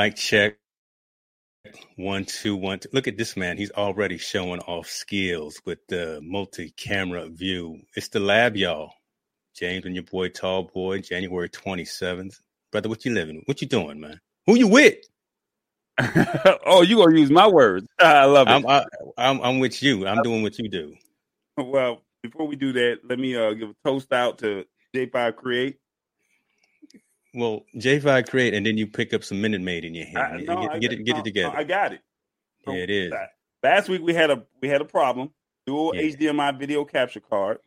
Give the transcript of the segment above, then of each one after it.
Mic check. One, two, one, two. Look at this man. He's already showing off skills with the multi-camera view. It's the lab, y'all. James and your boy Tall Boy, January 27th. Brother, what you living? What you doing, man? Who you with? oh, you gonna use my words? I love it. I'm, I, I'm, I'm with you. I'm doing what you do. Well, before we do that, let me uh, give a toast out to J5 Create. Well, J5 create, and then you pick up some Minute Maid in your hand. I, get, no, I get it, get no, it together. I got it. yeah, it is. Last week we had a we had a problem. Dual Yeah. HDMI video capture card.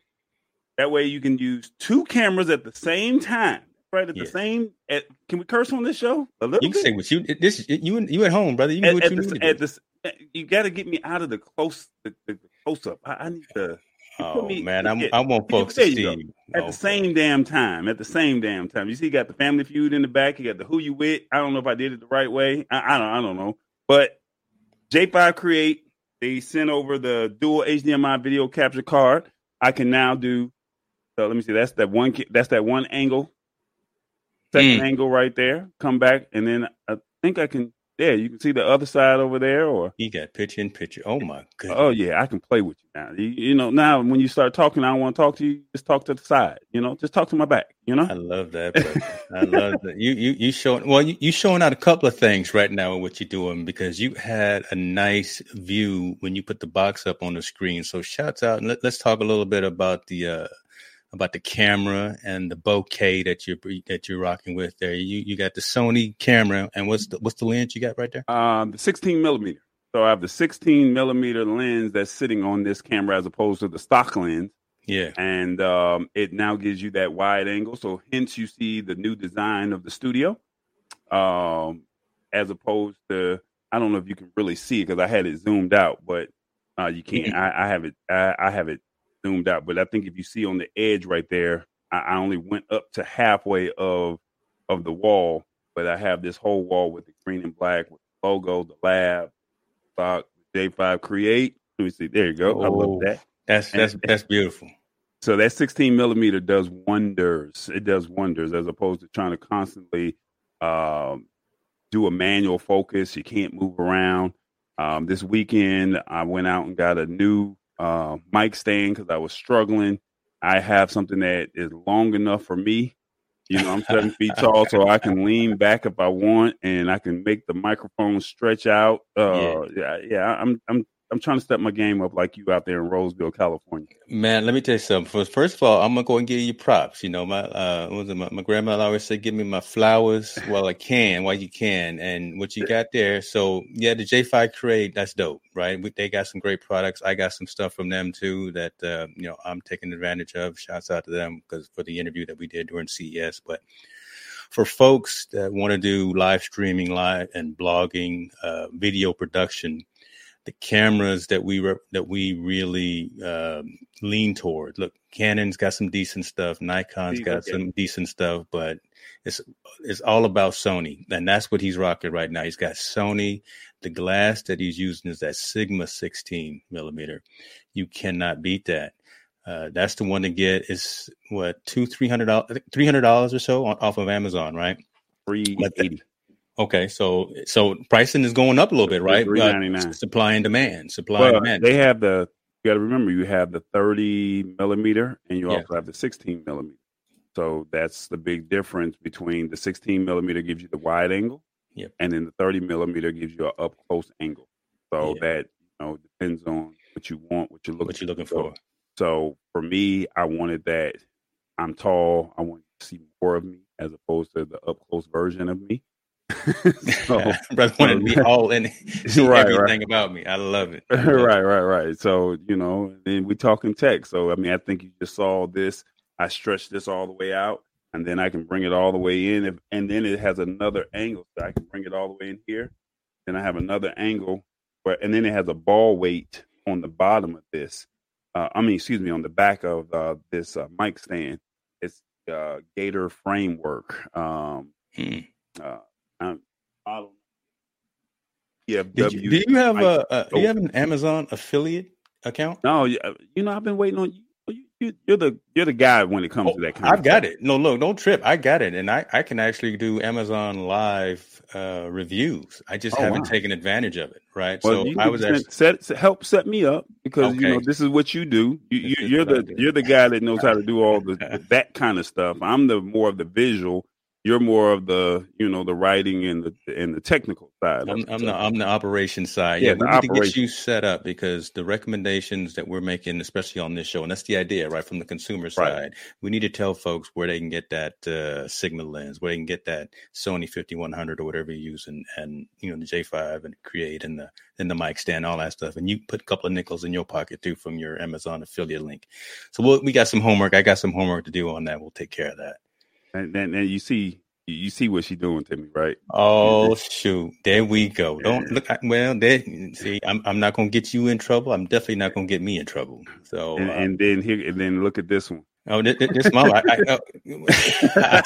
That way you can use two cameras at the same time. Right at Yeah. the same. At, can we curse on this show? A little You can bit. say what you this you you at home, brother. You can do at, what at you the, need to at the, you got to get me out of the close the, the, close up. I, I need to. Oh me- man, I'm I want folks to see at Oh, the same damn time. At the same damn time. You see, you got the Family Feud in the back. You got the Who You With. I don't know if I did it the right way. I, I don't. I don't know. But J5 Create they sent over the dual HDMI video capture card. I can now do. So let me see. That's that one. That's that one angle. Second Mm. angle right there. Come back and then I think I can. Yeah, you can see the other side over there, or He got picture in picture. Oh my god! Oh yeah, I can play with you now. You, you know, now when you start talking, I don't want to talk to you. Just talk to the side. You know, just talk to my back. You know. I love that. I love that. You you you showing well. You, you showing out a couple of things right now in what you're doing because you had a nice view when you put the box up on the screen. So shouts out and let, let's talk a little bit about the uh about the camera and the bokeh that you're that you're rocking with there. You you got the Sony camera and what's the what's the lens you got right there? Um, the 16 millimeter. So I have the 16 millimeter lens that's sitting on this camera as opposed to the stock lens, Yeah. and um, it now gives you that wide angle. So hence you see the new design of the studio, um, as opposed to I don't know if you can really see it because I had it zoomed out, but uh, you can't. I, I have it. I, I have it zoomed out, but I think if you see on the edge right there, I, I only went up to halfway of of the wall, but I have this whole wall with the green and black with the logo, the lab, stock, J5 Create. Let me see. There you go. I Oh. love that. That's that's that's beautiful. So that 16 millimeter does wonders. It does wonders as opposed to trying to constantly um, do a manual focus. You can't move around. Um, this weekend, I went out and got a new uh, mic stand because I was struggling. I have something that is long enough for me. You know, I'm seven feet tall, so I can lean back if I want, and I can make the microphone stretch out. Uh, yeah, yeah. I'm, I'm, I'm trying to step my game up like you out there in Roseville, California. Man, let me tell you something. First, first of all, I'm gonna go and give you props. You know, my uh, was it? My, my grandma always said, "Give me my flowers while I can, while you can." And what you got there, so yeah, the J5 Create, that's dope, right? We, they got some great products. I got some stuff from them too that uh, you know I'm taking advantage of. Shouts out to them because for the interview that we did during CES, but. For folks that want to do live streaming, live and blogging, uh, video production, the cameras that we re- that we really um, lean toward. Look, Canon's got some decent stuff. Nikon's got okay. some decent stuff, but It's it's all about Sony, and that's what he's rocking right now. He's got Sony. The glass that he's using is that Sigma 16 millimeter. You cannot beat that. Uh, that's the one to get. Is what two three hundred dollars three hundred dollars or so off of Amazon, right? Three eighty. Okay, so so pricing is going up a little bit, right? Three ninety nine. Supply and demand. Supply well, and demand. They have the. You got to remember, you have the thirty millimeter, and you Yeah. also have the sixteen millimeter. So that's the big difference between the sixteen millimeter gives you the wide angle, Yep. and then the thirty millimeter gives you an up close angle. So Yeah. that you know depends on what you want, what you're looking. what you're looking for? So for me, I wanted that. I'm tall. I want to see more of me as opposed to the up close version of me. so, Brother wanted to be all in, see Right, everything about me. I love it. I love it. right, right, right. So you know, then we talking tech. So I mean, I think you just saw this. I stretched this all the way out, and then I can bring it all the way in, if, and then it has another angle, so I can bring it all the way in here. Then I have another angle, where, and then it has a ball weight on the bottom of this. Uh, I mean, excuse me, on the back of uh, this uh, mic stand. It's uh, Gator framework. Um, Hmm. uh, um, I don't- yeah, Did you, do you have a, a do you have an Amazon affiliate account? No, you, you know, I've been waiting on you. you, you you're the you're the guy when it comes to that kind Oh, I've got it. No, look, don't trip. I got it, and I, I can actually do Amazon Live uh, reviews. I just Oh, haven't wow. taken advantage of it. Right. Well, so you I was actually set, set help set me up because you know this is what you do. You, you, you're the you're the guy that knows how to do all the that kind of stuff. I'm the more of the visual. You're more of the you know the writing and the and the technical side. I'm. I'm the I'm the operation side. Yeah, Yeah, we need to get you set up because the recommendations that we're making, especially on this show, and that's the idea, right, from the consumer side, we need to tell folks where they can get that uh, Sigma lens, where they can get that Sony 5100 or whatever you use, and and you know the J5 and Create and the and the mic stand, all that stuff, and you put a couple of nickels in your pocket too from your Amazon affiliate link. So we'll, we got some homework. I got some homework to do on that. We'll take care of that. And, and you see you- see what she's doing to me, right? Oh shoot! There we go. Don't look. Well, there. See, I'm. I'm not gonna get you in trouble. I'm definitely not gonna get me in trouble. So, And, uh, and then here and then look at this one. oh, this, this mama. I, I,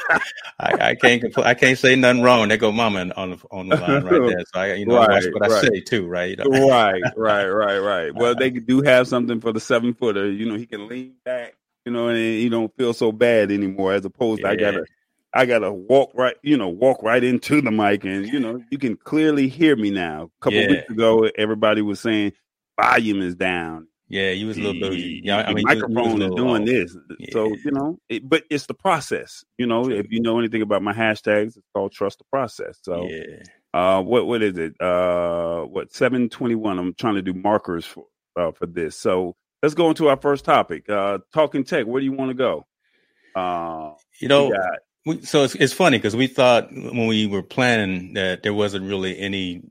I, I can't. compl- I can't say nothing wrong. There go mama on the on the line right there. So I, you know, watch Right, what I say too, right? right, right, right, right. Well, they do have something for the seven footer. You know, he can lean back. You know, and you don't feel so bad anymore. As opposed, to I gotta, I gotta walk right. You know, walk right into the mic, and you know, you can clearly hear me now. A couple Yeah. weeks ago, everybody was saying volume is down. Yeah, you was a little bit. Yeah, I mean, you was- you was a microphone is doing this. So you know, it, but it's the process. You know, True. if you know anything about my hashtags, it's called trust the process. So. Yeah. Uh, what what is it? Uh, what seven twenty one? I'm trying to do markers for uh, for this. So let's go into our first topic. Uh, talking tech. Where do you want to go? Uh, You know, we so it's it's funny because we thought when we were planning that there wasn't really any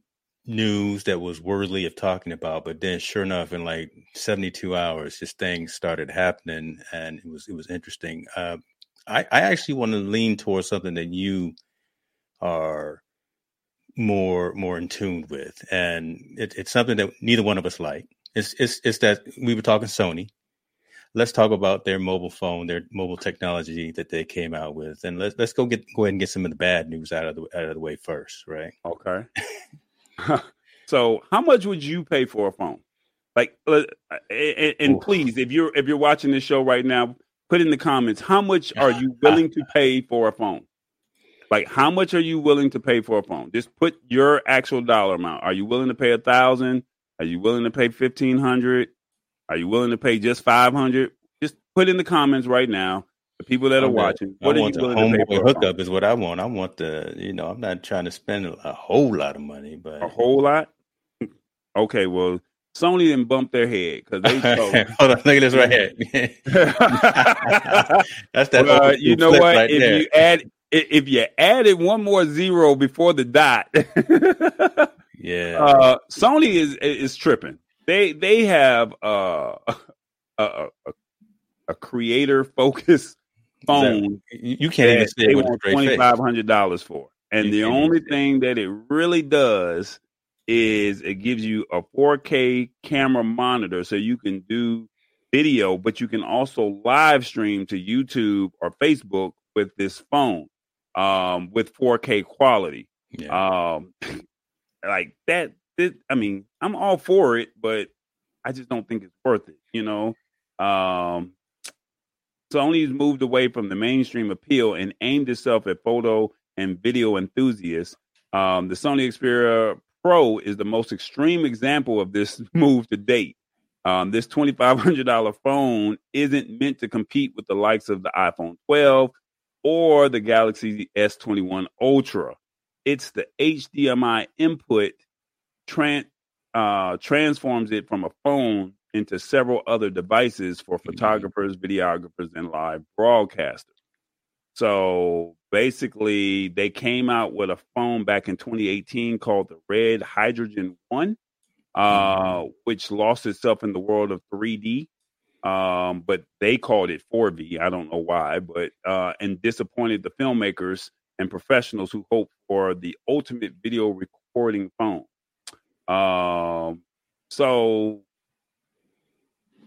news that was worthy of talking about, but then sure enough, in like seventy two hours, this thing started happening, and it was it was interesting. Uh, I I actually want to lean towards something that you are more more in tune with, and it, it's something that neither one of us like. It's it's it's that we were talking Sony let's talk about their mobile phone, their mobile technology that they came out with, and let's let's go get go ahead and get some of the bad news out of the out of the way first, right? okay. so how much would you pay for a phone? Like, uh, and, and please, if you're if you're watching this show right now, put in the comments how much are you willing to pay for a phone. Like, how much are you willing to pay for a phone? Just put your actual dollar amount. Are you willing to pay a thousand? Are you willing to pay fifteen hundred? Are you willing to pay just five hundred? Just put in the comments right now. The people that are watching, I what are you willing to pay for phone? hookup is what I want. I want the you know I'm not trying to spend a whole lot of money, but A whole lot. Okay, well, Sony didn't bump their head because they. hold on, look at this right here. That's that. well, you know what? Right if there. you add, if you added one more zero before the dot, yeah, uh, Sony is is tripping. They they have uh, a a, a, creator focused phone you you can't even say they it with a want twenty five hundred dollars for, and You the only thing that it really does is it gives you a 4K camera monitor, so you can do video, but you can also live stream to YouTube or Facebook with this phone. um, with 4K quality. Yeah. Um, like that. This, I mean, I'm all for it, but I just don't think it's worth it. You know, um, Sony's moved away from the mainstream appeal and aimed itself at photo and video enthusiasts. Um, the Sony Xperia Pro is the most extreme example of this move to date. Um, this $2,500 phone isn't meant to compete with the likes of the iPhone 12 or the Galaxy S21 Ultra. It's the HDMI input tran- uh, transforms it from a phone into several other devices for mm-hmm. photographers, videographers, and live broadcasters. So basically, they came out with a phone back in 2018 called the Red Hydrogen One, uh, mm-hmm. which lost itself in the world of 3D. Um, but they called it 4V. I don't know why, but uh, and disappointed the filmmakers and professionals who hope for the ultimate video recording phone. Um, so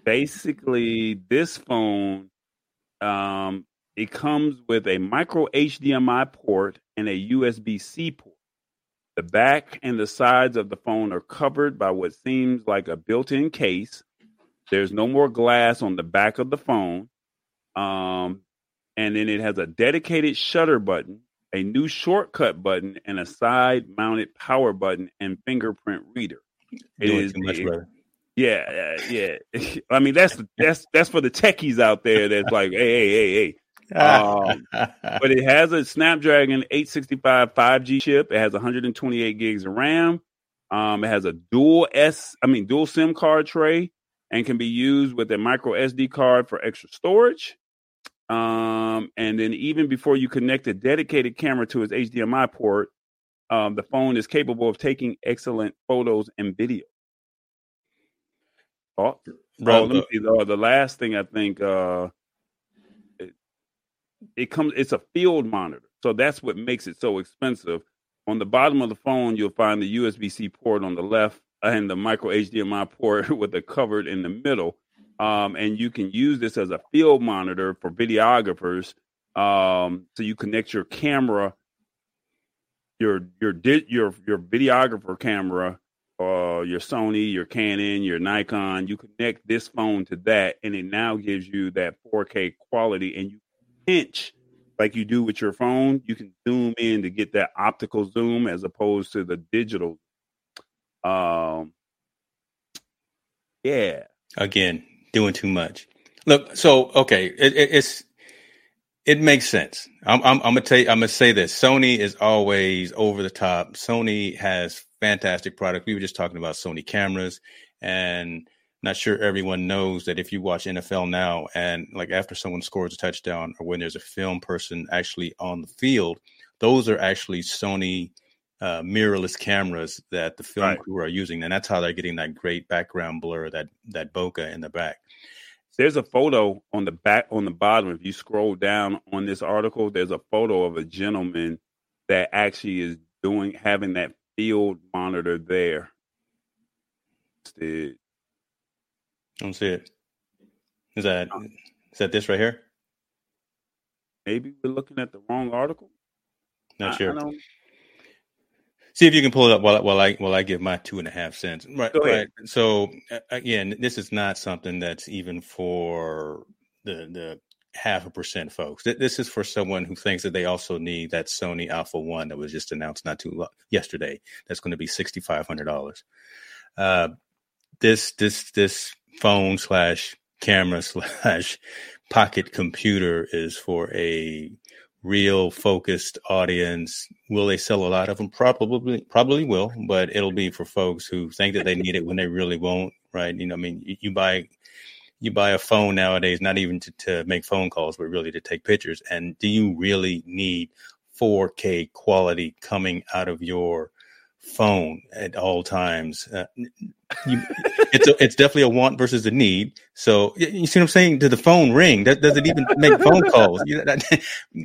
basically, this phone, um, it comes with a micro HDMI port and a USB C port. The back and the sides of the phone are covered by what seems like a built in case. There's no more glass on the back of the phone. Um, and then it has a dedicated shutter button a new shortcut button, and a side mounted power button and fingerprint reader. It is too much better. Yeah, yeah. I mean, that's that's that's for the techies out there. That's like, hey, hey, hey, hey. Um, but it has a Snapdragon 865 5G chip. It has 128 gigs of RAM. Um, it has a dual S, I mean, dual SIM card tray, and can be used with a micro SD card for extra storage. Um, and then even before you connect a dedicated camera to its HDMI port, um, the phone is capable of taking excellent photos and video. Oh, oh let me see. The, the last thing I think uh, it, it comes. It's a field monitor, so that's what makes it so expensive. On the bottom of the phone, you'll find the USB C port on the left and the micro HDMI port with the covered in the middle. Um, and you can use this as a field monitor for videographers. Um, so you connect your camera, your your your your videographer camera, uh, your Sony, your Canon, your Nikon. You connect this phone to that, and it now gives you that 4K quality. And you pinch like you do with your phone. You can zoom in to get that optical zoom as opposed to the digital. Um, yeah. Again, doing too much. Look, so okay, it, it, it's it makes sense. I'm, I'm, I'm gonna tell you, I'm gonna say this. Sony is always over the top. Sony has fantastic product. We were just talking about Sony cameras, and not sure everyone knows that if you watch NFL now, and like after someone scores a touchdown, or when there's a film person actually on the field, those are actually Sony uh, mirrorless cameras that the film right. crew are using, and that's how they're getting that great background blur, that that bokeh in the back. There's a photo on the back on the bottom. If you scroll down on this article, there's a photo of a gentleman that actually is doing having that field monitor there. I don't see it. Is that is that this right here? Maybe we're looking at the wrong article. Not I, sure. I See if you can pull it up while, while I while I give my two and a half cents. Right, right. So again, this is not something that's even for the the half a percent folks. This is for someone who thinks that they also need that Sony Alpha One that was just announced not too long yesterday. That's going to be sixty five hundred dollars. Uh, this this this phone slash camera slash pocket computer is for a real focused audience. Will they sell a lot of them? Probably, probably will, but it'll be for folks who think that they need it when they really won't. Right? You know, I mean, you, you buy you buy a phone nowadays, not even to, to make phone calls, but really to take pictures. And do you really need 4K quality coming out of your phone at all times. Uh, you, it's a, it's definitely a want versus a need. So you see what I'm saying? Did the phone ring? That does it even make phone calls? You, that,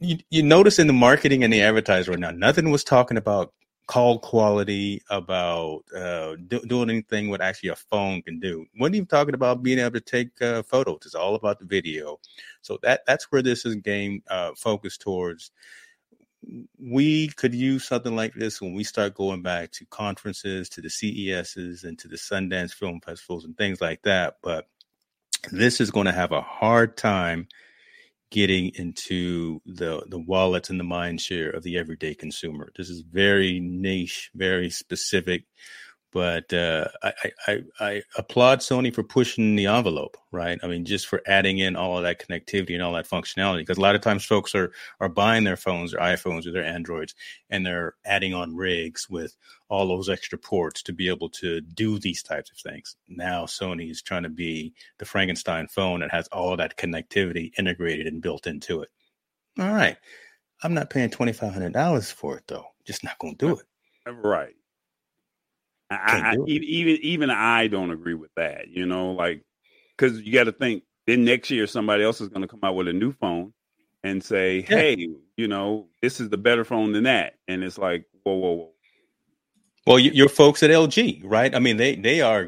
you, you notice in the marketing and the advertising right now, nothing was talking about call quality, about uh, do, doing anything what actually a phone can do. When even talking about being able to take uh, photos. It's all about the video. So that that's where this is game uh, focused towards we could use something like this when we start going back to conferences, to the CESs, and to the Sundance Film Festivals and things like that. But this is going to have a hard time getting into the the wallets and the mind share of the everyday consumer. This is very niche, very specific but uh, I, I, I applaud Sony for pushing the envelope, right? I mean, just for adding in all of that connectivity and all that functionality. Because a lot of times folks are are buying their phones, their iPhones, or their Androids, and they're adding on rigs with all those extra ports to be able to do these types of things. Now Sony is trying to be the Frankenstein phone that has all of that connectivity integrated and built into it. All right, I'm not paying twenty five hundred dollars for it though. Just not going to do it. Right. I, I, even even I don't agree with that. You know, like because you got to think then next year somebody else is going to come out with a new phone and say, yeah. "Hey, you know, this is the better phone than that," and it's like, whoa, whoa, whoa. Well, your folks at LG, right? I mean, they they are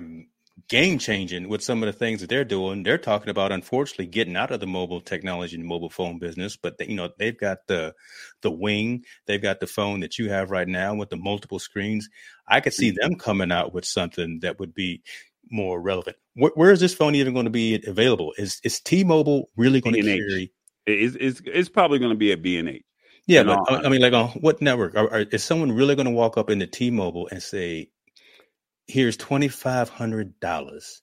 game changing with some of the things that they're doing. They're talking about, unfortunately, getting out of the mobile technology and mobile phone business. But they, you know, they've got the the wing, they've got the phone that you have right now with the multiple screens. I could see mm-hmm. them coming out with something that would be more relevant. Where, where is this phone even going to be available? Is is T-Mobile really going to carry? It's, it's, it's probably going to be at B and H. Yeah, but I mean, like on what network? Are, are, is someone really going to walk up into T-Mobile and say, here's twenty five hundred dollars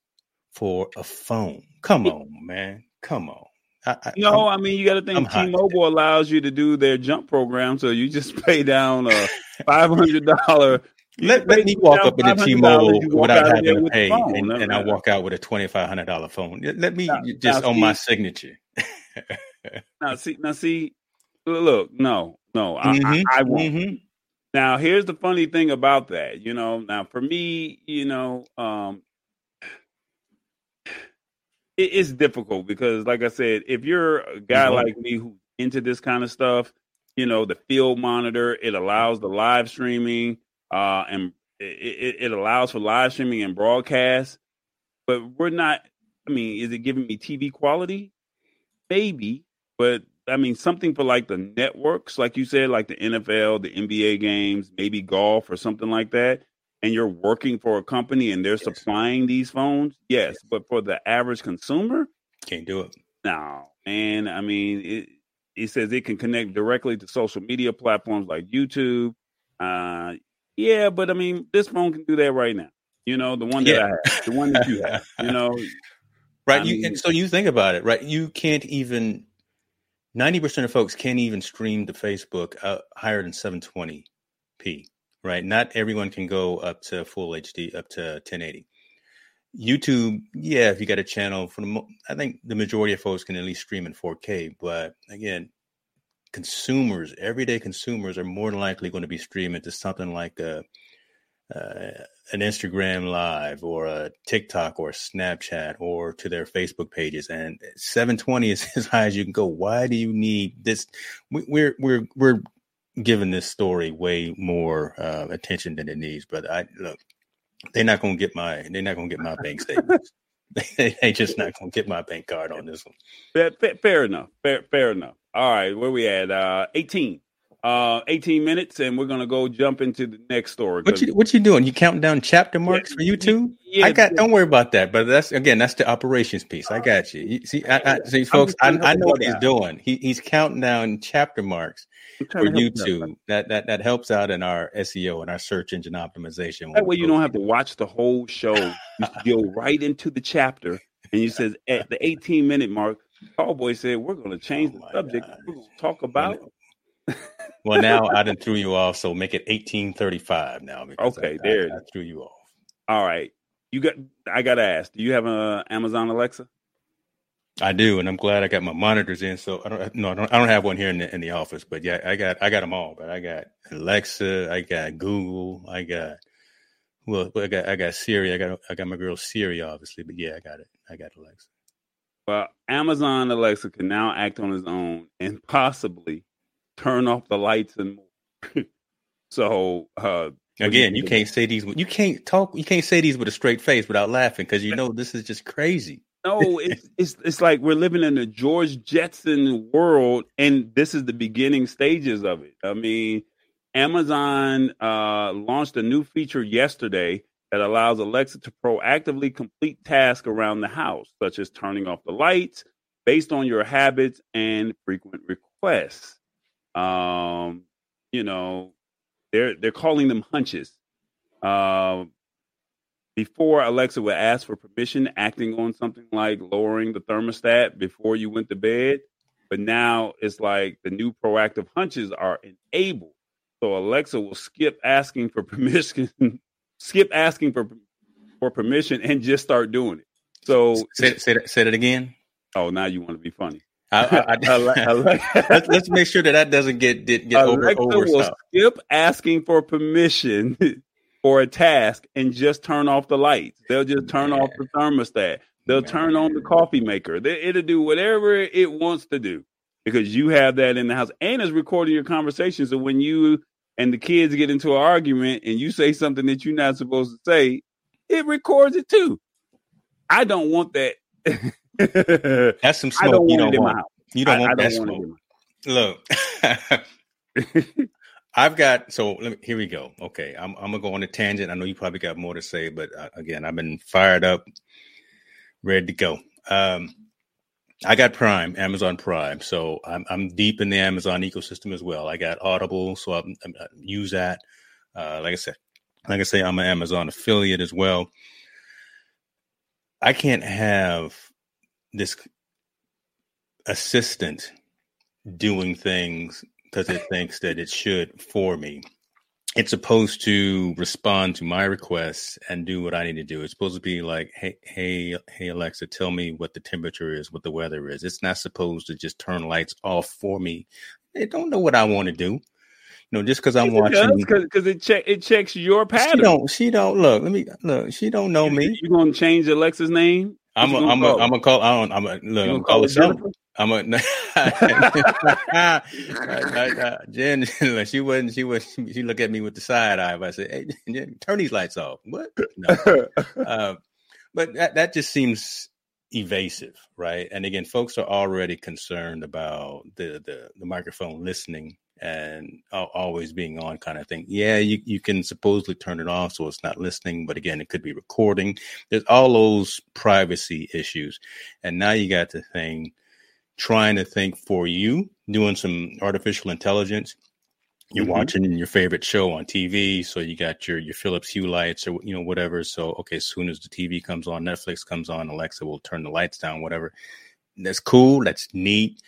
for a phone. Come on, man. Come on. I, I, no, I'm, i mean you got to think I'm T-Mobile hot. allows you to do their jump program, so you just pay down a five hundred dollar. Let, let me walk up into T-Mobile without having to pay, and, and I walk out with a twenty five hundred dollar phone. Let me now, just now on see, my signature. now see, now see, look, no, no, mm-hmm, I, I, won't. Mm-hmm. Now, here's the funny thing about that. You know, now for me, you know, um, it, it's difficult because, like I said, if you're a guy mm-hmm. like me who's into this kind of stuff, you know, the field monitor, it allows the live streaming, uh, and it, it allows for live streaming and broadcast. But we're not. I mean, is it giving me TV quality? Maybe, but I mean, something for like the networks, like you said, like the NFL, the NBA games, maybe golf or something like that. And you're working for a company and they're yes. supplying these phones. Yes, yes, but for the average consumer, can't do it. No, and I mean, it, it says it can connect directly to social media platforms like YouTube. Uh, yeah, but I mean, this phone can do that right now. You know, the one that yeah. I have, the one that you have. You know, right? I you, mean, so you think about it, right? You can't even 90% of folks can't even stream to Facebook uh, higher than 720p, right? Not everyone can go up to full HD, up to 1080. YouTube, yeah, if you got a channel, for the mo- I think the majority of folks can at least stream in 4K. But again, consumers, everyday consumers, are more than likely going to be streaming to something like a uh, an Instagram live or a TikTok or a Snapchat or to their Facebook pages. And 720 is as high as you can go. Why do you need this? We're we're we're giving this story way more uh, attention than it needs. But I look, they're not gonna get my they're not gonna get my bank statements. they, just not gonna get my bank card on this one. Fair, fair, fair enough. Fair, fair enough. All right, where we at? Uh, 18 uh 18 minutes and we're gonna go jump into the next story what you what you doing? You counting down chapter marks yeah, for youtube? yeah, i got don't worry about that but that's again that's the operations piece. I got you, you see I, I, see folks i, I know what he's doing. He, he's counting down chapter marks for youtube. That, that that helps out in our seo and our search engine optimization that way you don't have to watch the whole show. You go right into the chapter and you says at the 18 minute mark Cowboy said, "We're going to change oh the subject. We're going to talk about well, now I didn't threw you off, so make it eighteen thirty-five now. Okay, I, there I, I, threw you off. All right, you got. I got to ask. Do you have an Amazon Alexa? I do, and I'm glad I got my monitors in. So I don't. No, I don't, I don't have one here in the in the office, but yeah, I got I got them all. But I got Alexa, I got Google, I got well, I got I got Siri, I got I got my girl Siri, obviously. But yeah, I got it. I got Alexa. Well, Amazon Alexa can now act on its own and possibly turn off the lights and so uh, again you can't say these you can't talk you can't say these with a straight face without laughing because you know this is just crazy no, it's it's it's like we're living in a George Jetson world, and this is the beginning stages of it. I mean, Amazon uh, launched a new feature yesterday that allows Alexa to proactively complete tasks around the house, such as turning off the lights based on your habits and frequent requests. Um, you know, they're they're calling them hunches. Uh, before Alexa would ask for permission, acting on something like lowering the thermostat before you went to bed. But now it's like the new proactive hunches are enabled. So Alexa will skip asking for permission, skip asking for for permission, and just start doing it. So say, say, that, say that again. Oh, now you want to be funny. I, I, I, let's, let's, make sure that that doesn't get get, get Alexa over. Alexa will skip asking for permission for a task and just turn off the lights. They'll just turn off the thermostat. They'll turn on the coffee maker. They, it'll do whatever it wants to do because you have that in the house and it's recording your conversation. So when you and the kids get into an argument and you say something that you're not supposed to say, it records it too. I don't want that. That's some smoke don't you don't want. You don't want that don't smoke. Look, I've got so let me, here we go. Okay, I'm I'm gonna go on a tangent. I know you probably got more to say, but uh, again, I've been fired up, ready to go. Um, I got Prime, Amazon Prime, so I'm I'm deep in the Amazon ecosystem as well. I got Audible, so I, I use that. Uh, like I said, like I say, I'm an Amazon affiliate as well. I can't have this assistant doing things because it thinks that it should for me. It's supposed to respond to my requests and do what I need to do. It's supposed to be like, hey, hey, hey, Alexa, tell me what the temperature is, what the weather is. It's not supposed to just turn lights off for me. They don't know what I want to do. You know, just because I'm watching, because it check it checks your pattern. She don't. She don't look. Let me look. She don't know me. You gonna change Alexa's name? I'm a, I'm a, I'm a call. I don't, I'm a look. I'm call it Jennifer. I'm a Jen. she wasn't. She was. She looked at me with the side eye. I said, "Hey, Jen, turn these lights off." What? No. uh, but that that just seems evasive, right? And again, folks are already concerned about the the, the microphone listening and always being on kind of thing. Yeah, you, you can supposedly turn it off so it's not listening, but again, it could be recording. There's all those privacy issues. And now you got the thing trying to think for you, doing some artificial intelligence. You're mm-hmm. watching your favorite show on TV, so you got your your Philips Hue lights or you know whatever. So okay, as soon as the TV comes on, Netflix comes on, Alexa will turn the lights down, whatever. That's cool. That's neat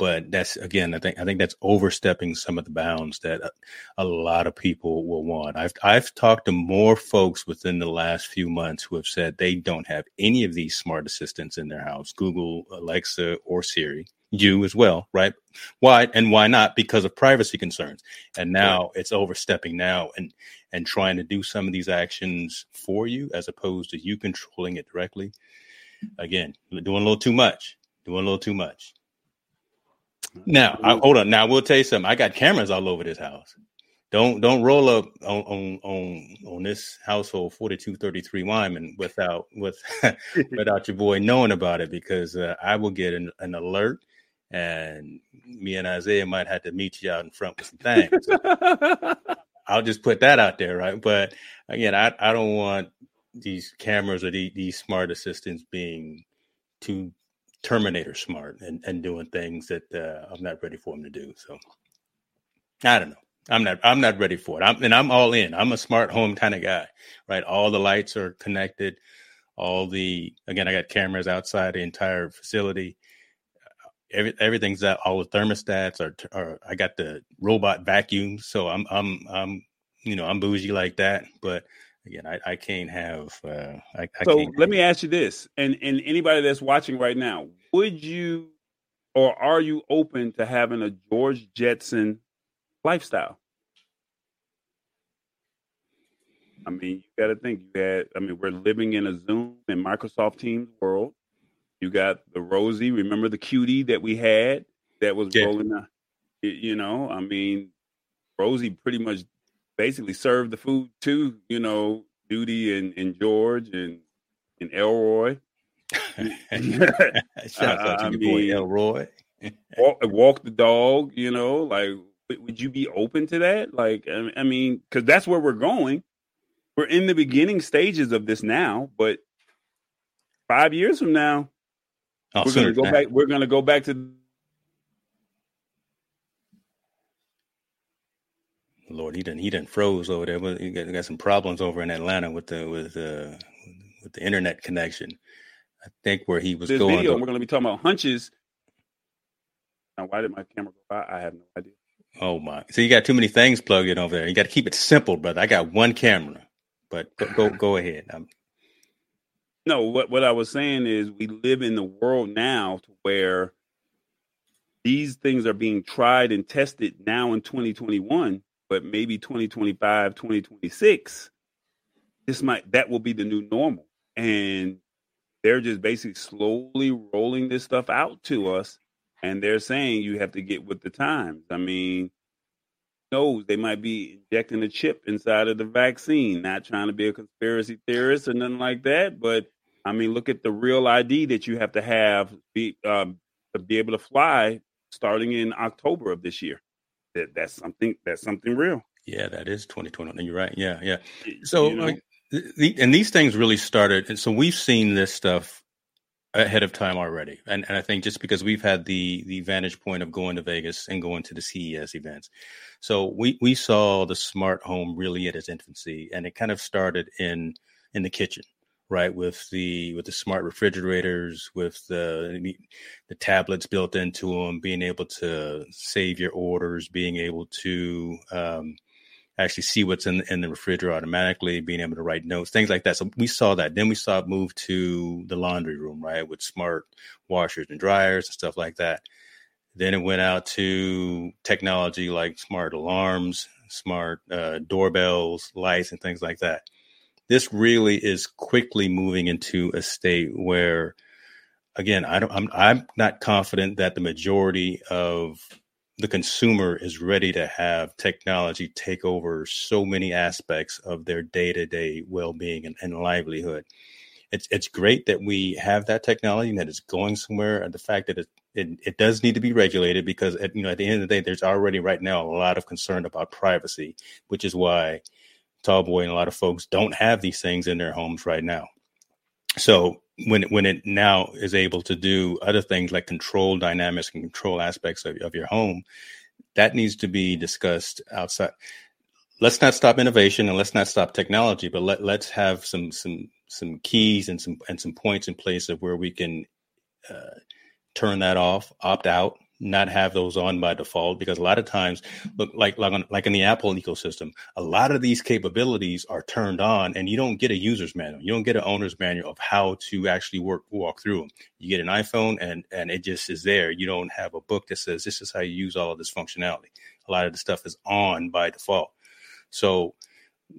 but that's again, I think I think that's overstepping some of the bounds that a, a, lot of people will want. I've I've talked to more folks within the last few months who have said they don't have any of these smart assistants in their house, Google, Alexa, or Siri. You as well, right? Why and why not? Because of privacy concerns. And now right. it's overstepping now and and trying to do some of these actions for you as opposed to you controlling it directly. Again, doing a little too much. Doing a little too much. Now, I, hold on. Now, we'll tell you something. I got cameras all over this house. Don't don't roll up on on on, on this household forty two thirty three Wyman without with without your boy knowing about it because uh, I will get an, an, alert and me and Isaiah might have to meet you out in front with some things. I'll just put that out there, right? But again, I I don't want these cameras or the, these smart assistants being too Terminator smart and, and doing things that uh, I'm not ready for him to do. So I don't know. I'm not I'm not ready for it. I'm and I'm all in. I'm a smart home kind of guy, right? All the lights are connected. All the again, I got cameras outside the entire facility. Every, everything's out. All the thermostats are, are. I got the robot vacuum, so I'm I'm I'm you know I'm bougie like that. But again, I, I can't have. Uh, I, I so let me ask you this, and and anybody that's watching right now, would you, or are you open to having a George Jetson lifestyle? I mean, you got to think. You had. I mean, we're living in a Zoom and Microsoft Teams world. You got the Rosie. Remember the cutie that we had that was yeah. rolling. Out, you know, I mean, Rosie pretty much basically served the food to you know Judy and, and George and and Elroy. Shout out to your mean, boy Elroy. walk, walk the dog, you know, like would you be open to that? Like, I mean, because that's where we're going. We're in the beginning stages of this now, but five years from now, oh, we're going to go back. We're going to go back to. Lord, he didn't. He didn't froze over there. He got, got some problems over in Atlanta with the with the with the internet connection. I think where he was this going. Video, to, we're going to be talking about hunches. Now, why did my camera go by? I have no idea. Oh my! So you got too many things plugged in over there. You got to keep it simple, brother. I got one camera, but go go, go ahead. I'm... No, what what I was saying is we live in the world now to where these things are being tried and tested now in 2021, but maybe 2025, 2026, this might that will be the new normal, and they're just basically slowly rolling this stuff out to us and they're saying you have to get with the times. I mean, knows they might be injecting a chip inside of the vaccine. Not trying to be a conspiracy theorist or nothing like that, but I mean, look at the real ID that you have to have be um, to be able to fly starting in October of this year. That that's something that's something real. Yeah, that is 2020. You're right. Yeah, yeah. So, you know, like, the, and these things really started. And so we've seen this stuff ahead of time already. And, and I think just because we've had the the vantage point of going to Vegas and going to the CES events. So we we saw the smart home really at its infancy and it kind of started in in the kitchen, right? With the with the smart refrigerators, with the the tablets built into them, being able to save your orders, being able to um, actually see what's in, in the refrigerator automatically, being able to write notes, things like that. So we saw that. Then we saw it move to the laundry room, right, with smart washers and dryers and stuff like that. Then it went out to technology like smart alarms, smart uh, doorbells, lights, and things like that. This really is quickly moving into a state where, again, I don't, I'm, I'm not confident that the majority of the consumer is ready to have technology take over so many aspects of their day-to-day well-being and, and, livelihood. It's it's great that we have that technology and that it's going somewhere and the fact that it it, it does need to be regulated because at, you know at the end of the day there's already right now a lot of concern about privacy which is why tallboy and a lot of folks don't have these things in their homes right now so when when it now is able to do other things like control dynamics and control aspects of, of your home, that needs to be discussed outside. Let's not stop innovation and let's not stop technology, but let let's have some some some keys and some and some points in place of where we can uh, turn that off, opt out, not have those on by default because a lot of times look like like, on, like in the apple ecosystem a lot of these capabilities are turned on and you don't get a user's manual. You don't get an owner's manual of how to actually work walk through them you get an iphone and and it just is there. You don't have a book that says this is how you use all of this functionality. A lot of the stuff is on by default. So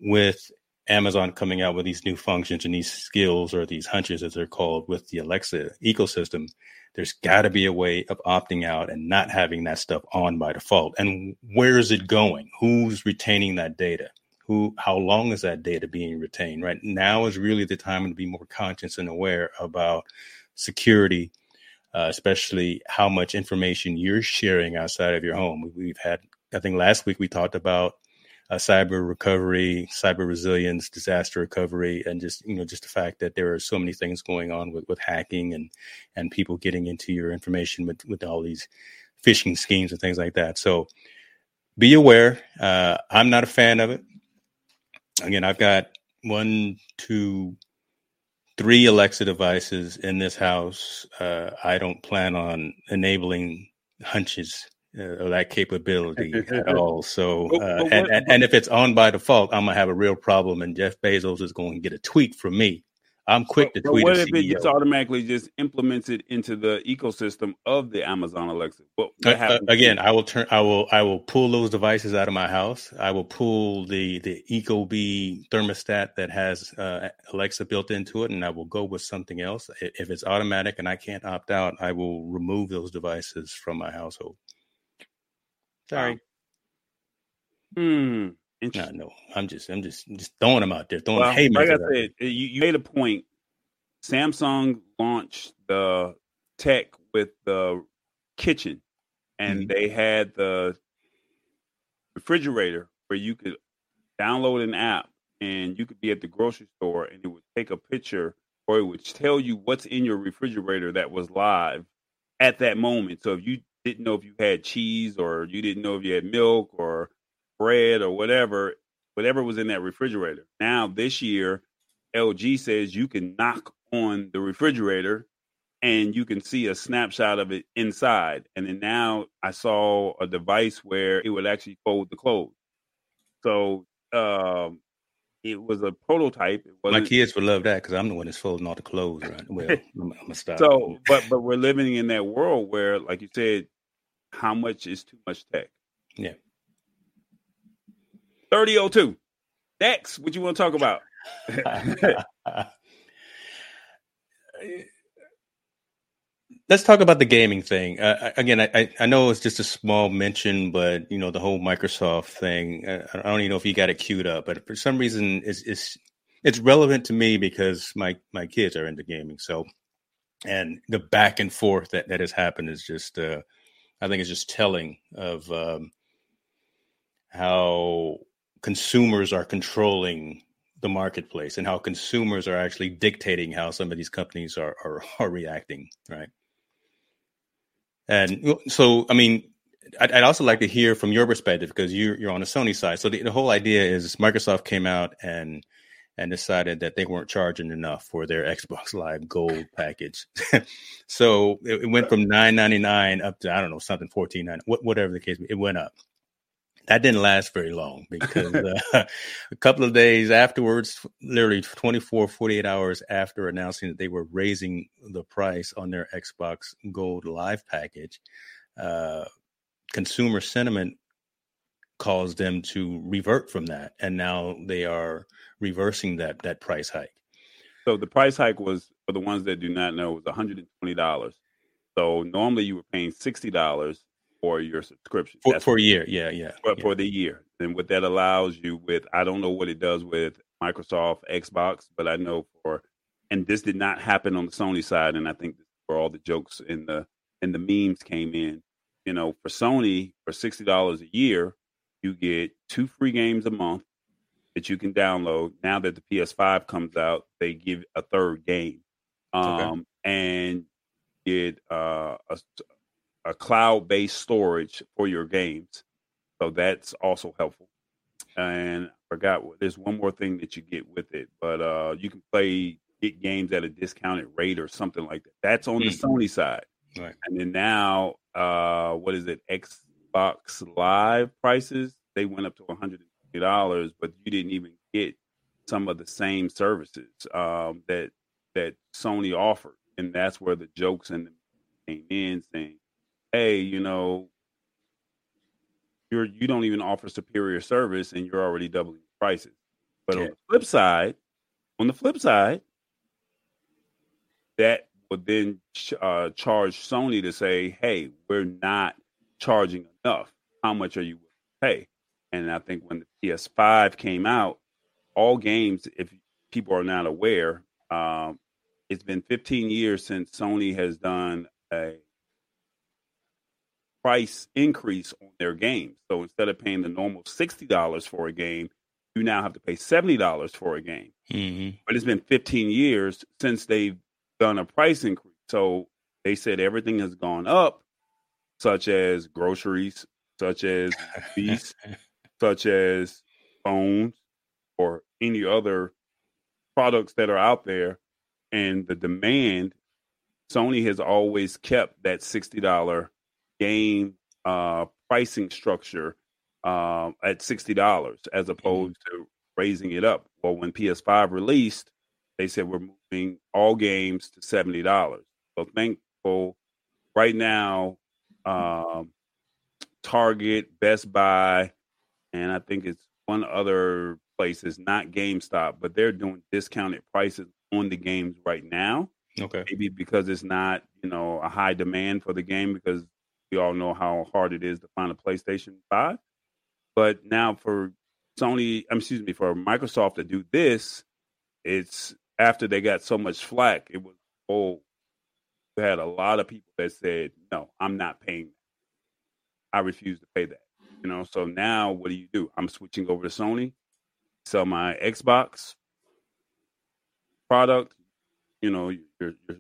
with Amazon coming out with these new functions and these skills or these hunches as they're called with the Alexa ecosystem, there's got to be a way of opting out and not having that stuff on by default. And where is it going? Who's retaining that data? Who, how long is that data being retained? Right now is really the time to be more conscious and aware about security, uh, especially how much information you're sharing outside of your home. We've had, I think last week we talked about uh, cyber recovery, cyber resilience, disaster recovery, and just you know just the fact that there are so many things going on with, with hacking and and people getting into your information with with all these phishing schemes and things like that. So be aware. Uh, I'm not a fan of it. Again, I've got one, two, three Alexa devices in this house. Uh, I don't plan on enabling hunches uh, that capability at all. So, uh, and, and, if it's on by default, I'm gonna have a real problem, and Jeff Bezos is going to get a tweet from me. I'm quick to tweet. What if it just automatically just implemented into the ecosystem of the Amazon Alexa? What, what uh, uh again, I will turn. I will. I will pull those devices out of my house. I will pull the the Ecobee thermostat that has uh, Alexa built into it, and I will go with something else. If it's automatic and I can't opt out, I will remove those devices from my household. Sorry. Hmm. No, no. I'm just, I'm just, just throwing them out there. Throwing well, like I said, you, you made a point. Samsung launched the tech with the kitchen, and Mhm. they had the refrigerator where you could download an app and you could be at the grocery store and it would take a picture or it would tell you what's in your refrigerator that was live at that moment. So if you didn't know if you had cheese or you didn't know if you had milk or bread or whatever, whatever was in that refrigerator. Now this year, LG says you can knock on the refrigerator and you can see a snapshot of it inside. And then now I saw a device where it would actually fold the clothes. So um, it was a prototype. It My kids would love that because I'm the one that's folding all the clothes. Right? Well, I'm, I'm gonna stop. so, but but we're living in that world where, like you said, how much is too much tech? Yeah. Thirty oh two. Next, what you want to talk about? Eh, Let's talk about the gaming thing. Uh, again, I, I know it's just a small mention, but you know the whole Microsoft thing. Uh, I don't even know if you got it queued up, but for some reason, it's it's, it's relevant to me because my my kids are into gaming. So, and the back and forth that that has happened is just, uh, I think, it's just telling of um, how consumers are controlling the marketplace and how consumers are actually dictating how some of these companies are are, are reacting, right? And so, I mean, I'd, I'd, also like to hear from your perspective because you're you're on the Sony side. So the, the whole idea is Microsoft came out and and decided that they weren't charging enough for their Xbox Live Gold package. so it, it, went from nine ninety nine up to I don't know something fourteen ninety, whatever the case. It went up that didn't last very long because uh, a couple of days afterwards literally 24 48 hours after announcing that they were raising the price on their xbox gold live package uh, consumer sentiment caused them to revert from that and now they are reversing that that price hike. So the price hike was for the ones that do not know was $120 so normally you were paying $60 for your subscription for, for a year. Yeah, yeah for, yeah. for, the year. And what that allows you with, I don't know what it does with Microsoft Xbox, but I know for, and this did not happen on the Sony side, and I think where all the jokes and the and the memes came in. You know, for Sony, for sixty dollars a year, you get two free games a month that you can download. Now that the PS5 comes out, they give a third game, um, okay. and get uh, a, a cloud based storage for your games. So that's also helpful. And I forgot there's one more thing that you get with it, but uh, you can play get games at a discounted rate or something like that. That's on mm-hmm. the Sony side. Right. And then now, uh, what is it? Xbox Live prices they went up to one hundred and fifty dollars, but you didn't even get some of the same services um, that that Sony offered, and that's where the jokes and came in saying, hey, you know, you're you don't even offer superior service and you're already doubling prices. But yeah. on the flip side, on the flip side, that would then uh, charge Sony to say, hey, we're not charging enough. How much are you willing to pay? And I think when the PS5 came out, all games, if people are not aware, um, it's been 15 years since Sony has done a price increase on their games. So instead of paying the normal $60 for a game, you now have to pay $70 for a game. Mm-hmm. But it's been 15 years since they've done a price increase. So they said everything has gone up, such as groceries, such as beef, such as phones, or any other products that are out there. And the demand, Sony has always kept that $60 game uh, pricing structure uh, at sixty dollars as opposed mm-hmm. to raising it up. Well, when PS5 released, they said we're moving all games to seventy dollars. So thankful. Right now, um, Target, Best Buy, and I think it's one other place is not GameStop, but they're doing discounted prices on the games right now. Okay. Maybe because it's not, you know, a high demand for the game because we all know how hard it is to find a PlayStation 5. But now for Sony, excuse me, for Microsoft to do this, it's after they got so much flack. It was, oh, you had a lot of people that said, "No, I'm not paying. That. I refuse to pay that." You know, so now what do you do? I'm switching over to Sony, sell my Xbox product. You know, you're, you're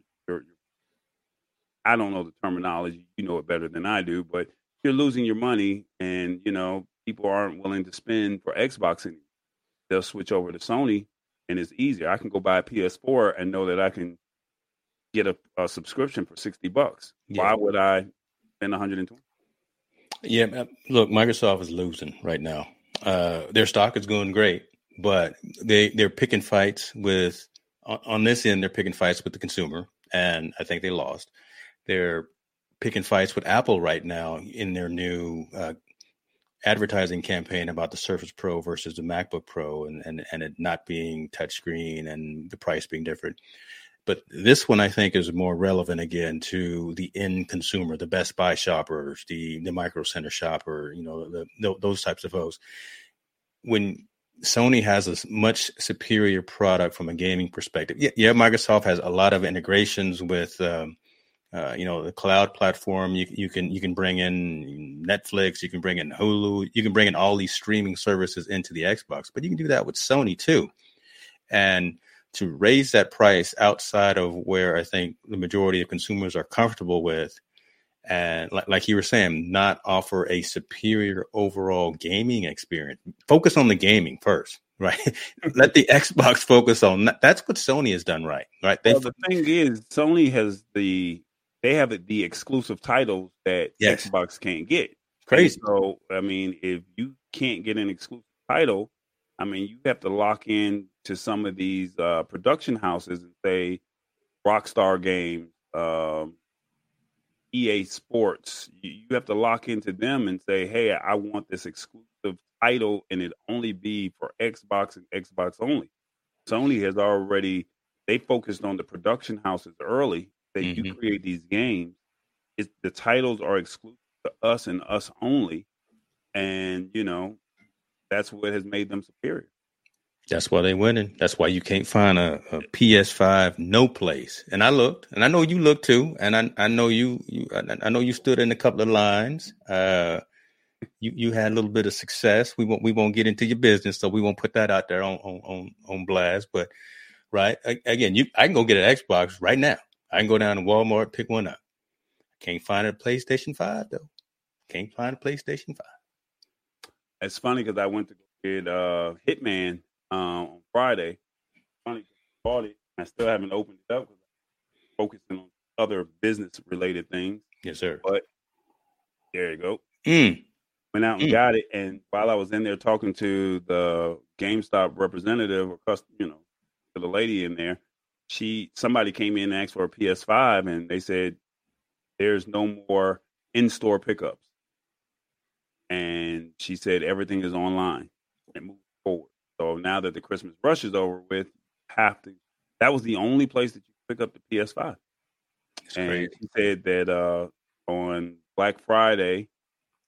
I don't know the terminology. You know it better than I do, but you're losing your money, and you know people aren't willing to spend for Xbox anymore. They'll switch over to Sony, and it's easier. I can go buy a PS4 and know that I can get a, a subscription for sixty bucks. Yeah. Why would I spend one hundred and twenty? Yeah, look, Microsoft is losing right now. Uh, their stock is going great, but they they're picking fights with on this end. They're picking fights with the consumer, and I think they lost. They're picking fights with Apple right now in their new uh, advertising campaign about the Surface Pro versus the MacBook Pro, and and and it not being touchscreen and the price being different. But this one, I think, is more relevant again to the end consumer, the Best Buy shoppers, the the Micro Center shopper, you know, the, the, those types of folks. When Sony has a much superior product from a gaming perspective, yeah, yeah Microsoft has a lot of integrations with. Um, uh, you know the cloud platform you, you can you can bring in netflix you can bring in hulu you can bring in all these streaming services into the xbox but you can do that with sony too and to raise that price outside of where I think the majority of consumers are comfortable with, and like, like you were saying, not offer a superior overall gaming experience. Focus on the gaming first, right? Let the Xbox focus on that. That's what Sony has done right, right? They well, the thing is, Sony has the they have the exclusive titles that yes. Xbox can't get. Crazy. And so, I mean, if you can't get an exclusive title, I mean, you have to lock in to some of these uh, production houses and say Rockstar Games, um, EA Sports. You, you have to lock into them and say, "Hey, I want this exclusive title, and it only be for Xbox and Xbox only." Sony has already they focused on the production houses early. That mm-hmm. you create these games, it, the titles are exclusive to us and us only, and you know that's what has made them superior. That's why they winning. That's why you can't find a, a, PS5 no place. And I looked, and I know you looked too, and I I know you you I, I know you stood in a couple of lines. Uh, you you had a little bit of success. We won't we won't get into your business, so we won't put that out there on on on, on blast. But right again, you I can go get an Xbox right now. I can go down to Walmart pick one up. I Can't find a PlayStation Five though. Can't find a PlayStation Five. It's funny because I went to get uh, Hitman um, on Friday. Funny, bought it. I still haven't opened it up because I'm focusing on other business related things. Yes, sir. But there you go. Mm. Went out and mm. got it, and while I was in there talking to the GameStop representative or customer, you know, to the lady in there, she somebody came in and asked for a PS5, and they said there's no more in-store pickups and she said everything is online and move forward. So now that the Christmas rush is over with, have to. That was the only place that you could pick up the PS5. That's and great. she said that uh, on Black Friday,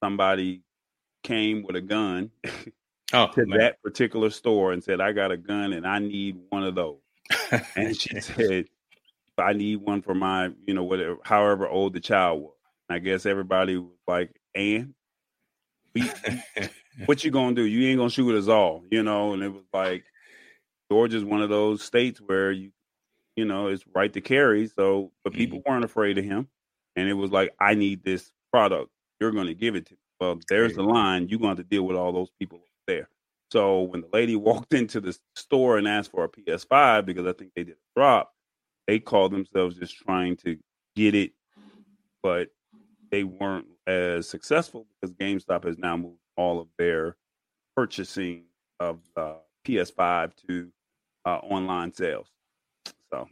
somebody came with a gun oh, to man. that particular store and said, "I got a gun and I need one of those." and she said, "I need one for my, you know, whatever, however old the child was." I guess everybody was like, "And." what you gonna do? You ain't gonna shoot us all, you know. And it was like Georgia's one of those states where you, you know, it's right to carry. So, but people mm-hmm. weren't afraid of him, and it was like, I need this product. You're gonna give it to me. Well, there's the line. You're going to deal with all those people there. So when the lady walked into the store and asked for a PS5 because I think they did a drop, they called themselves just trying to get it, but they weren't as successful because GameStop has now moved all of their purchasing of uh, PS5 to uh, online sales. So,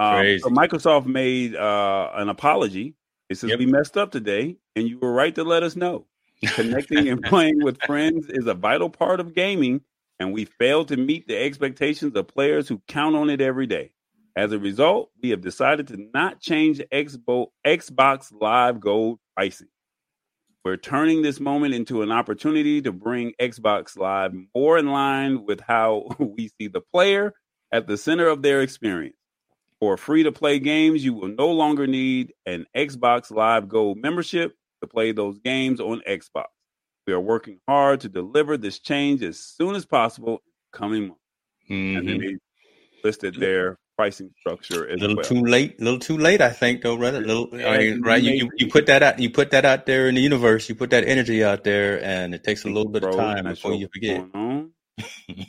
um, so Microsoft made uh, an apology. It says yep. we messed up today, and you were right to let us know. Connecting and playing with friends is a vital part of gaming, and we failed to meet the expectations of players who count on it every day. As a result, we have decided to not change Xbox Live Gold pricing. We're turning this moment into an opportunity to bring Xbox Live more in line with how we see the player at the center of their experience. For free to play games, you will no longer need an Xbox Live Gold membership to play those games on Xbox. We are working hard to deliver this change as soon as possible coming months. Mm-hmm. And then they listed their pricing structure as a little well. too late a little too late i think though brother a little I mean, right you, you, you put that out you put that out there in the universe you put that energy out there and it takes a little bit of time before you forget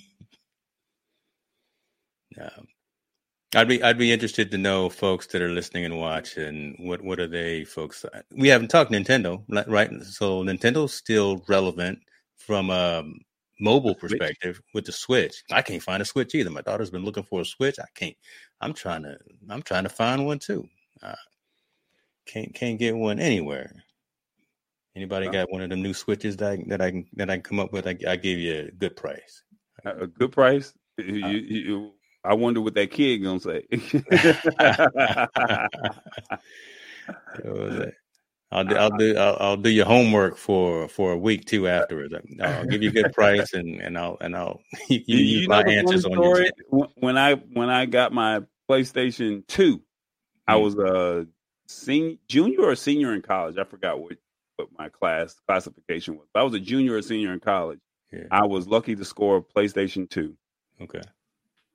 yeah I'd be I'd be interested to know folks that are listening and watching what what are they folks we haven't talked Nintendo right? So Nintendo's still relevant from a mobile perspective with the Switch. I can't find a Switch either. My daughter's been looking for a Switch. I can't I'm trying to I'm trying to find one too. Uh, can't can't get one anywhere. Anybody got one of the new Switches that I, that I can that I can come up with? I, I give you a good price. A good price? You, uh, you, I wonder what that kid gonna say. I'll do, I'll do I'll, I'll, do your homework for for a week too afterwards. I'll give you a good price and and I'll and I'll you, you, you my answers on your when I when I got my PlayStation 2 mm-hmm. I was a senior junior or senior in college. I forgot what what my class classification was. I was a junior or senior in college. Yeah. I was lucky to score a PlayStation 2. Okay.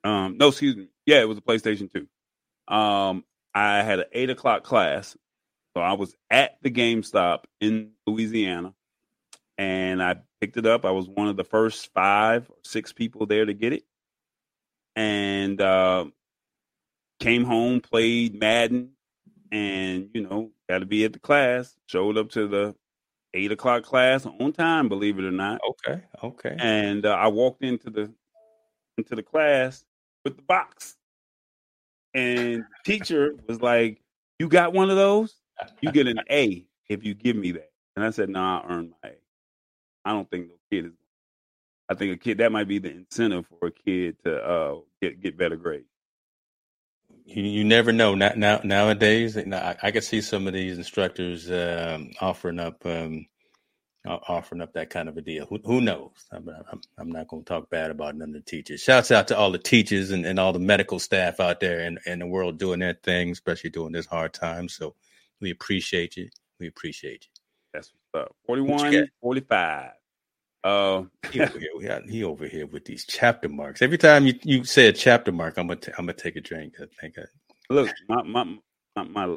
Um, no, excuse me. Yeah, it was a PlayStation 2. Um, I had an eight o'clock class. So I was at the GameStop in Louisiana and I picked it up. I was one of the first five or six people there to get it. And uh, came home, played Madden, and, you know, got to be at the class. Showed up to the eight o'clock class on time, believe it or not. Okay. Okay. And uh, I walked into the into the class with the box. And teacher was like, You got one of those? You get an A if you give me that. And I said, No, nah, I earned my A. I don't think no kid is I think a kid that might be the incentive for a kid to uh, get get better grades. You, you never know. Now, now nowadays, I, I can see some of these instructors um, offering up um, offering up that kind of a deal. Who, who knows? I'm, I'm, I'm not going to talk bad about none of the teachers. Shouts out to all the teachers and, and all the medical staff out there in, in the world doing their thing, especially during this hard time. So we appreciate you. We appreciate you. That's what's up. 41, 45. Uh, he, over here, he over here with these chapter marks. Every time you, you say a chapter mark, I'm gonna t- I'm gonna take a drink. I think. I, Look, my my my, my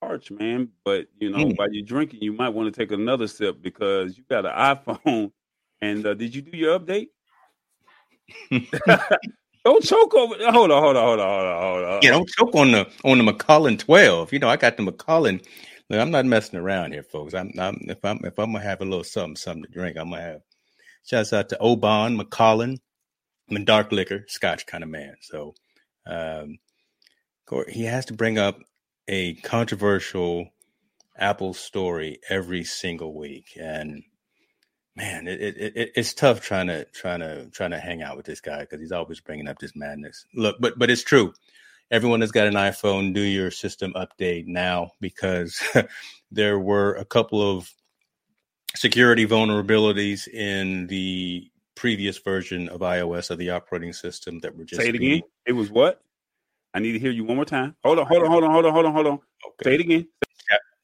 parch, man. But you know, mm. while you're drinking, you might want to take another sip because you got an iPhone. And uh, did you do your update? don't choke over. Hold on, hold on, hold on, hold on, hold on. Yeah, don't choke on the on the Macallan twelve. You know, I got the Macallan. Look, I'm not messing around here, folks. I'm, I'm if I'm if I'm gonna have a little something something to drink, I'm gonna have. Shouts out to Oban Macallan. I'm a dark liquor, Scotch kind of man. So, um, he has to bring up a controversial Apple story every single week, and man, it, it, it, it's tough trying to trying to trying to hang out with this guy because he's always bringing up this madness. Look, but but it's true. Everyone that's got an iPhone, do your system update now because there were a couple of security vulnerabilities in the previous version of iOS of the operating system that were just say it again. It was what? I need to hear you one more time. Hold on, hold on, hold on, hold on, hold on, hold on. Okay. Say it again.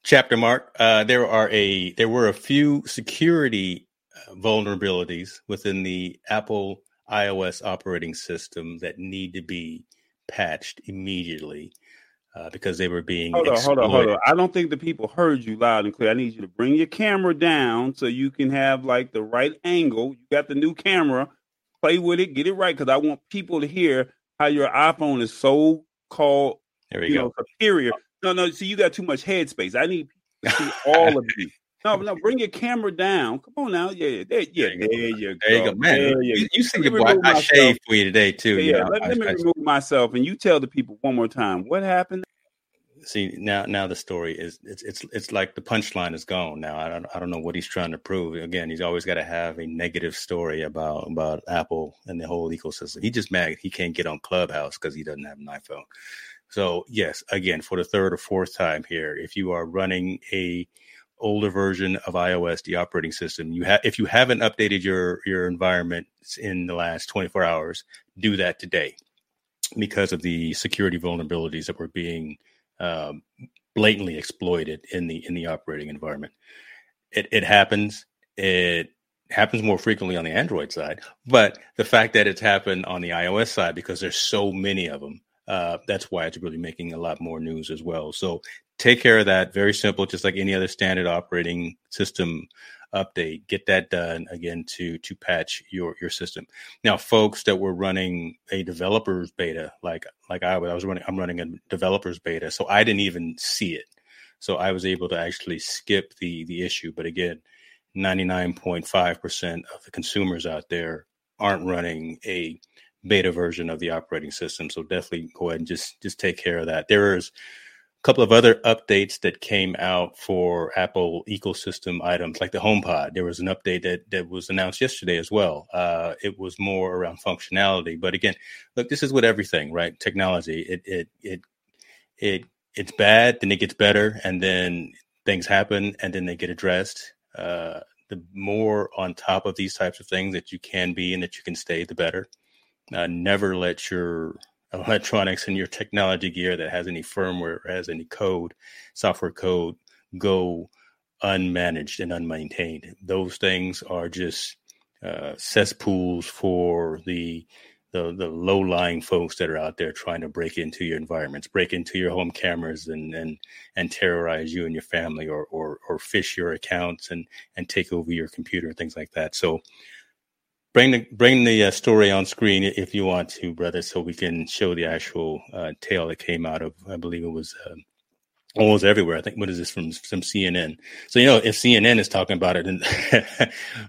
Chapter mark. Uh, there are a there were a few security uh, vulnerabilities within the Apple iOS operating system that need to be patched immediately uh, because they were being. Hold on, hold on, hold on. I don't think the people heard you loud and clear. I need you to bring your camera down so you can have like the right angle. You got the new camera. Play with it, get it right, because I want people to hear how your iPhone is so called you go. know superior. No, no. See, you got too much headspace. I need to see all of you. No, no, bring your camera down. Come on now. Yeah, there, yeah, there you, go. There you go, man. There you, you, you see boy, I shaved for you today too. Yeah, yeah. let, let me I, remove myself, and you tell the people one more time what happened see now now the story is it's it's it's like the punchline is gone now. I don't i don't know what he's trying to prove. Again he's always got to have a negative story about about apple and the whole ecosystem. He just mad he can't get on clubhouse because he doesn't have an iphone. So yes again for the third or fourth time here if you are running a older version of ios the operating system you have if you haven't updated your your environment in the last 24 hours do that today because of the security vulnerabilities that were being um, blatantly exploited in the in the operating environment. It, it happens. It happens more frequently on the Android side, but the fact that it's happened on the iOS side because there's so many of them, uh, that's why it's really making a lot more news as well. So take care of that. Very simple, just like any other standard operating system update. Get that done again to to patch your your system. Now, folks that were running a developers beta, like like I was, I was running, I'm running a developers beta, so I didn't even see it. So I was able to actually skip the the issue. But again, 99.5% of the consumers out there aren't running a beta version of the operating system. So definitely go ahead and just just take care of that. There's a couple of other updates that came out for Apple ecosystem items like the HomePod. There was an update that that was announced yesterday as well. Uh, it was more around functionality, but again, look, this is with everything, right? Technology. It it it it it's bad, then it gets better, and then things happen, and then they get addressed. Uh, the more on top of these types of things that you can be and that you can stay, the better. Uh, never let your electronics and your technology gear that has any firmware or has any code, software code, go unmanaged and unmaintained. Those things are just uh, cesspools for the the the low lying folks that are out there trying to break into your environments, break into your home cameras, and and and terrorize you and your family, or or or phish your accounts and and take over your computer and things like that. So bring the bring the uh, story on screen if you want to, brother, so we can show the actual uh, tale that came out of. I believe it was. Uh, almost everywhere. I think what is this from from CNN? So you know, if CNN is talking about it, and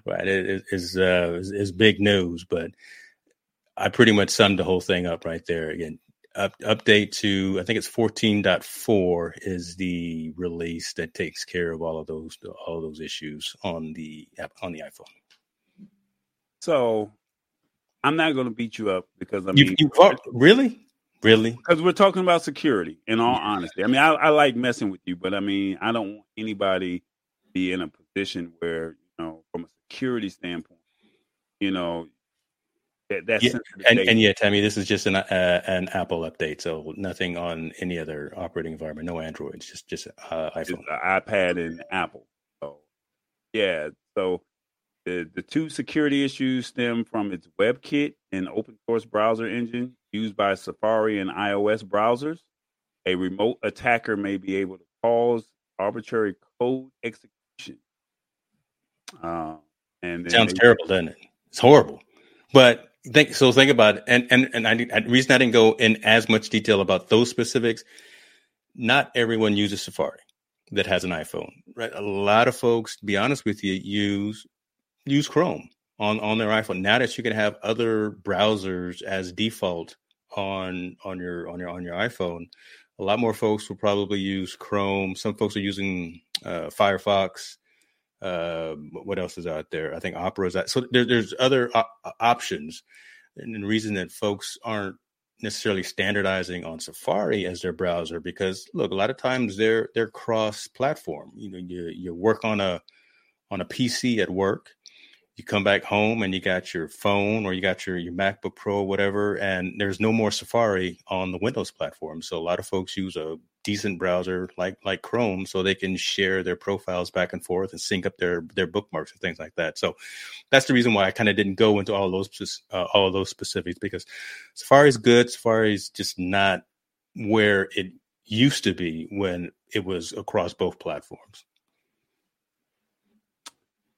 right, it is uh, is, is big news. But I pretty much summed the whole thing up right there. Again, up, update to I think it's 14.4 is the release that takes care of all of those all of those issues on the on the iPhone. So I'm not going to beat you up because I mean, you, you really, really? Because we're talking about security. In all honesty, I mean, I, I like messing with you, but I mean, I don't want anybody be in a position where you know, from a security standpoint, you know, that, that's yeah, and, and, yeah, Tammy, this is just an uh, an Apple update, so nothing on any other operating environment, no Androids, just just uh, iPhone, just iPad, and Apple. So yeah, so the the two security issues stem from its WebKit, an open source browser engine used by Safari and iOS browsers. A remote attacker may be able to cause arbitrary code execution. Uh, and sounds they, terrible, doesn't it? It's horrible. But think so. Think about it, and and and I, the reason I didn't go in as much detail about those specifics. Not everyone uses Safari that has an iPhone, right? A lot of folks, to be honest with you, use use Chrome on on their iPhone. Now that you can have other browsers as default on on your on your on your iPhone, a lot more folks will probably use Chrome. Some folks are using uh, Firefox. Uh, what else is out there? I think Opera is that. So there, there's other op- options, and the reason that folks aren't necessarily standardizing on Safari as their browser because look, a lot of times they're they're cross platform. You know, you you work on a on a PC at work, you come back home and you got your phone or you got your, your MacBook Pro or whatever, and there's no more Safari on the Windows platform. So a lot of folks use a decent browser like like Chrome so they can share their profiles back and forth and sync up their their bookmarks and things like that. So that's the reason why I kind of didn't go into all those uh, all those specifics because Safari is good. Safari is just not where it used to be when it was across both platforms.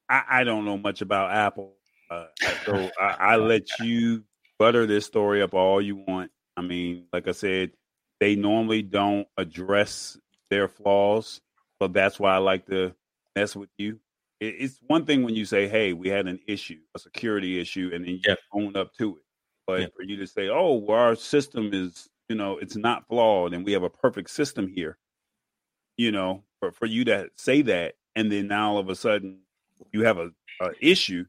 I, I don't know much about Apple, uh, so I, I let you butter this story up all you want. I mean, like I said, they normally don't address their flaws, but that's why I like to mess with you. It, it's one thing when you say, "Hey, we had an issue, a security issue," and then you yeah. own up to it. But yeah. for you to say, "Oh, well, our system is, you know, it's not flawed, and we have a perfect system here," you know, for for you to say that, and then now all of a sudden you have a, a issue.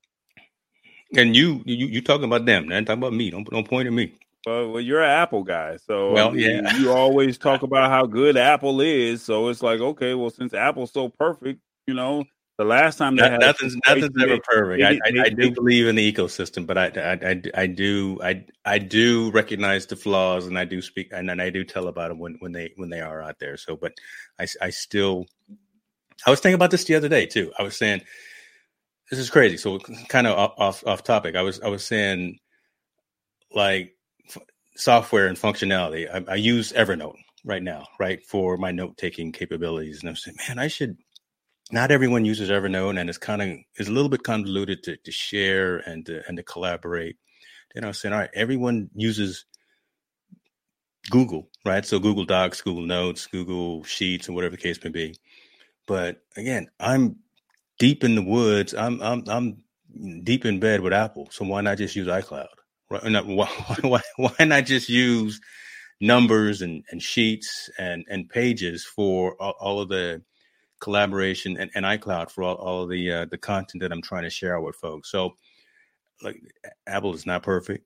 And you you you talking about them, man? Talking about me? Don't don't point at me. Well, well, you're an Apple guy, so well, yeah. You, you always talk about how good Apple is. So it's like, okay, well, since Apple's so perfect, you know, The last time they nothing's nothing's ever perfect. They, I, I, I, do believe in the ecosystem, but I, I, I, do I I do recognize the flaws, and I do speak, and then I do tell about them when, when they when they are out there. So, but I I still I was thinking about this the other day too. I was saying this is crazy. So, kind of off off topic. I was I was saying like f- software and functionality. I, I use Evernote right now, right, for my note taking capabilities, and I'm saying, man, I should not everyone uses Evernote, and it's kind of is a little bit convoluted to, to share and to, and to collaborate. Then I was saying, all right, everyone uses Google, right? So Google Docs, Google Notes, Google Sheets, and whatever the case may be. But again, I'm deep in the woods. I'm I'm I'm deep in bed with Apple. So why not just use iCloud? Right? Why, why, why not just use numbers and, and sheets and, and pages for all, all of the collaboration and, and iCloud for all, all of the uh, the content that I'm trying to share with folks. So, like Apple is not perfect.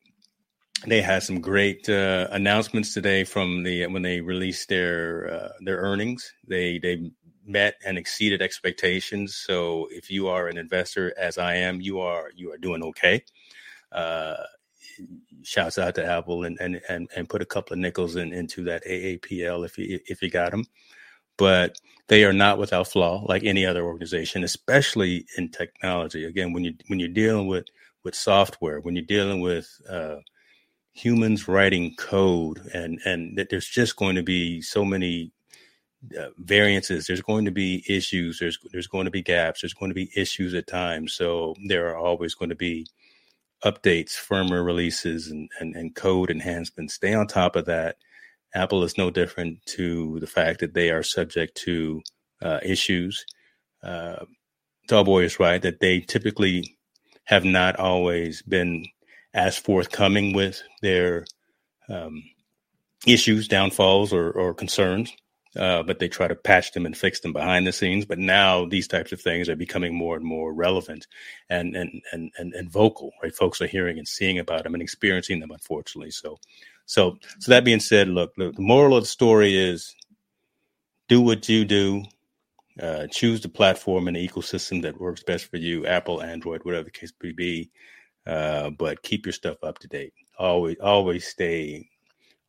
They had some great uh, announcements today from the when they released their uh, their earnings. They they met and exceeded expectations. So if you are an investor, as I am, you are you are doing okay. Uh, shouts out to Apple and and and, and put a couple of nickels in, into that AAPL if you if you got them but they are not without flaw like any other organization, especially in technology. Again, when you when you're dealing with with software, when you're dealing with uh, humans writing code, and and that there's just going to be so many uh, variances. There's going to be issues. There's there's going to be gaps. There's going to be issues at times. So there are always going to be updates, firmware releases, and and, and code enhancements. Stay on top of that Apple is no different to the fact that they are subject to uh, issues. Uh, Tallboy is right that they typically have not always been as forthcoming with their um, issues, downfalls, or, or concerns. Uh, but they try to patch them and fix them behind the scenes. But now these types of things are becoming more and more relevant and and and and, and vocal. Right, folks are hearing and seeing about them and experiencing them. Unfortunately, so so, so that being said, look, look, the moral of the story is do what you do. Uh, choose the platform and the ecosystem that works best for you, Apple, Android, whatever the case may be. Uh, but keep your stuff up to date. Always, always stay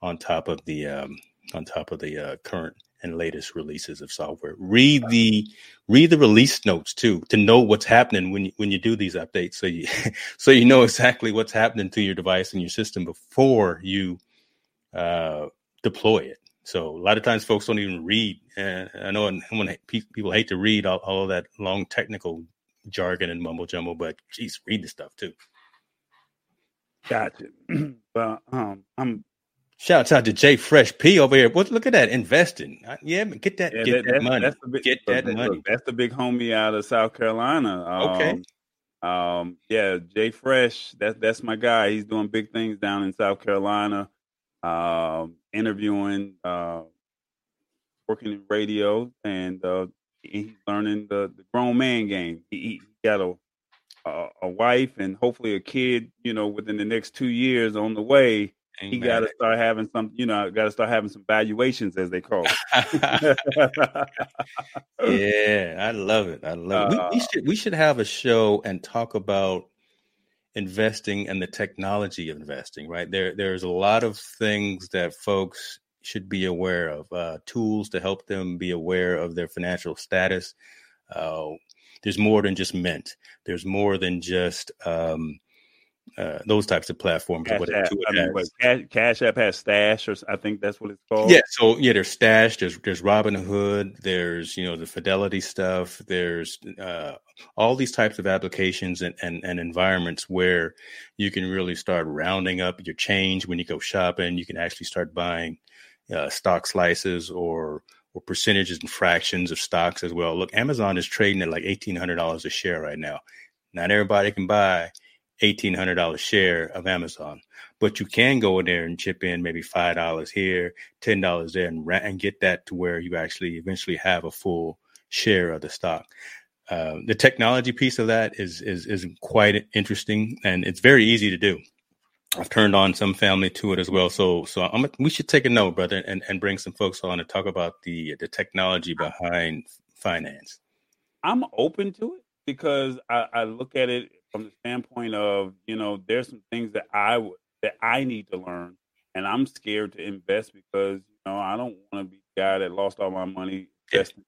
on top of the um, on top of the uh, current and latest releases of software. Read the read the release notes too to know what's happening when you, when you do these updates. So you so you know exactly what's happening to your device and your system before you uh, deploy it. So a lot of times folks don't even read. And I know when people hate to read all, all that long technical jargon and mumble jumble, but geez, read the stuff too. Gotcha. well, um, I'm Shouts out to Jay Fresh P over here. What look at that investing? Yeah, get that, yeah, get that, that money. That's the big, get that money. That's the big homie out of South Carolina. Um, okay. Um, yeah, Jay Fresh. That's that's my guy. He's doing big things down in South Carolina uh, interviewing, uh, working in radio, and uh, he's learning the, the grown man game. He, he got a, a, a wife and hopefully a kid. You know, within the next two years on the way. He got to start having some, you know, got to start having some valuations, as they call it. yeah, I love it. I love it. We, we, uh, should we should have a show and talk about investing and the technology of investing, right? There, there's a lot of things that folks should be aware of, uh, tools to help them be aware of their financial status. Uh, there's more than just Mint. There's more than just um, uh, those types of platforms. Cash App, I mean, Cash, App has Stash, or I think that's what it's called. Yeah, so yeah, there's Stash, there's there's Robinhood, there's you know the Fidelity stuff, there's uh, all these types of applications and, and and environments where you can really start rounding up your change when you go shopping. You can actually start buying uh, stock slices or or percentages and fractions of stocks as well. Look, Amazon is trading at like eighteen hundred dollars a share right now. Not everybody can buy $1,800 share of Amazon. But you can go in there and chip in maybe $5 here, $10 there, and, and get that to where you actually eventually have a full share of the stock. Uh, the technology piece of that is, is is quite interesting, and it's very easy to do. I've turned on some family to it as well, so so I'm, we should take a note, brother, and, and bring some folks on to talk about the the technology behind finance. I'm open to it because I, I look at it from the standpoint of you know there's some things that I that I need to learn, and I'm scared to invest because you know I don't want to be the guy that lost all my money investing,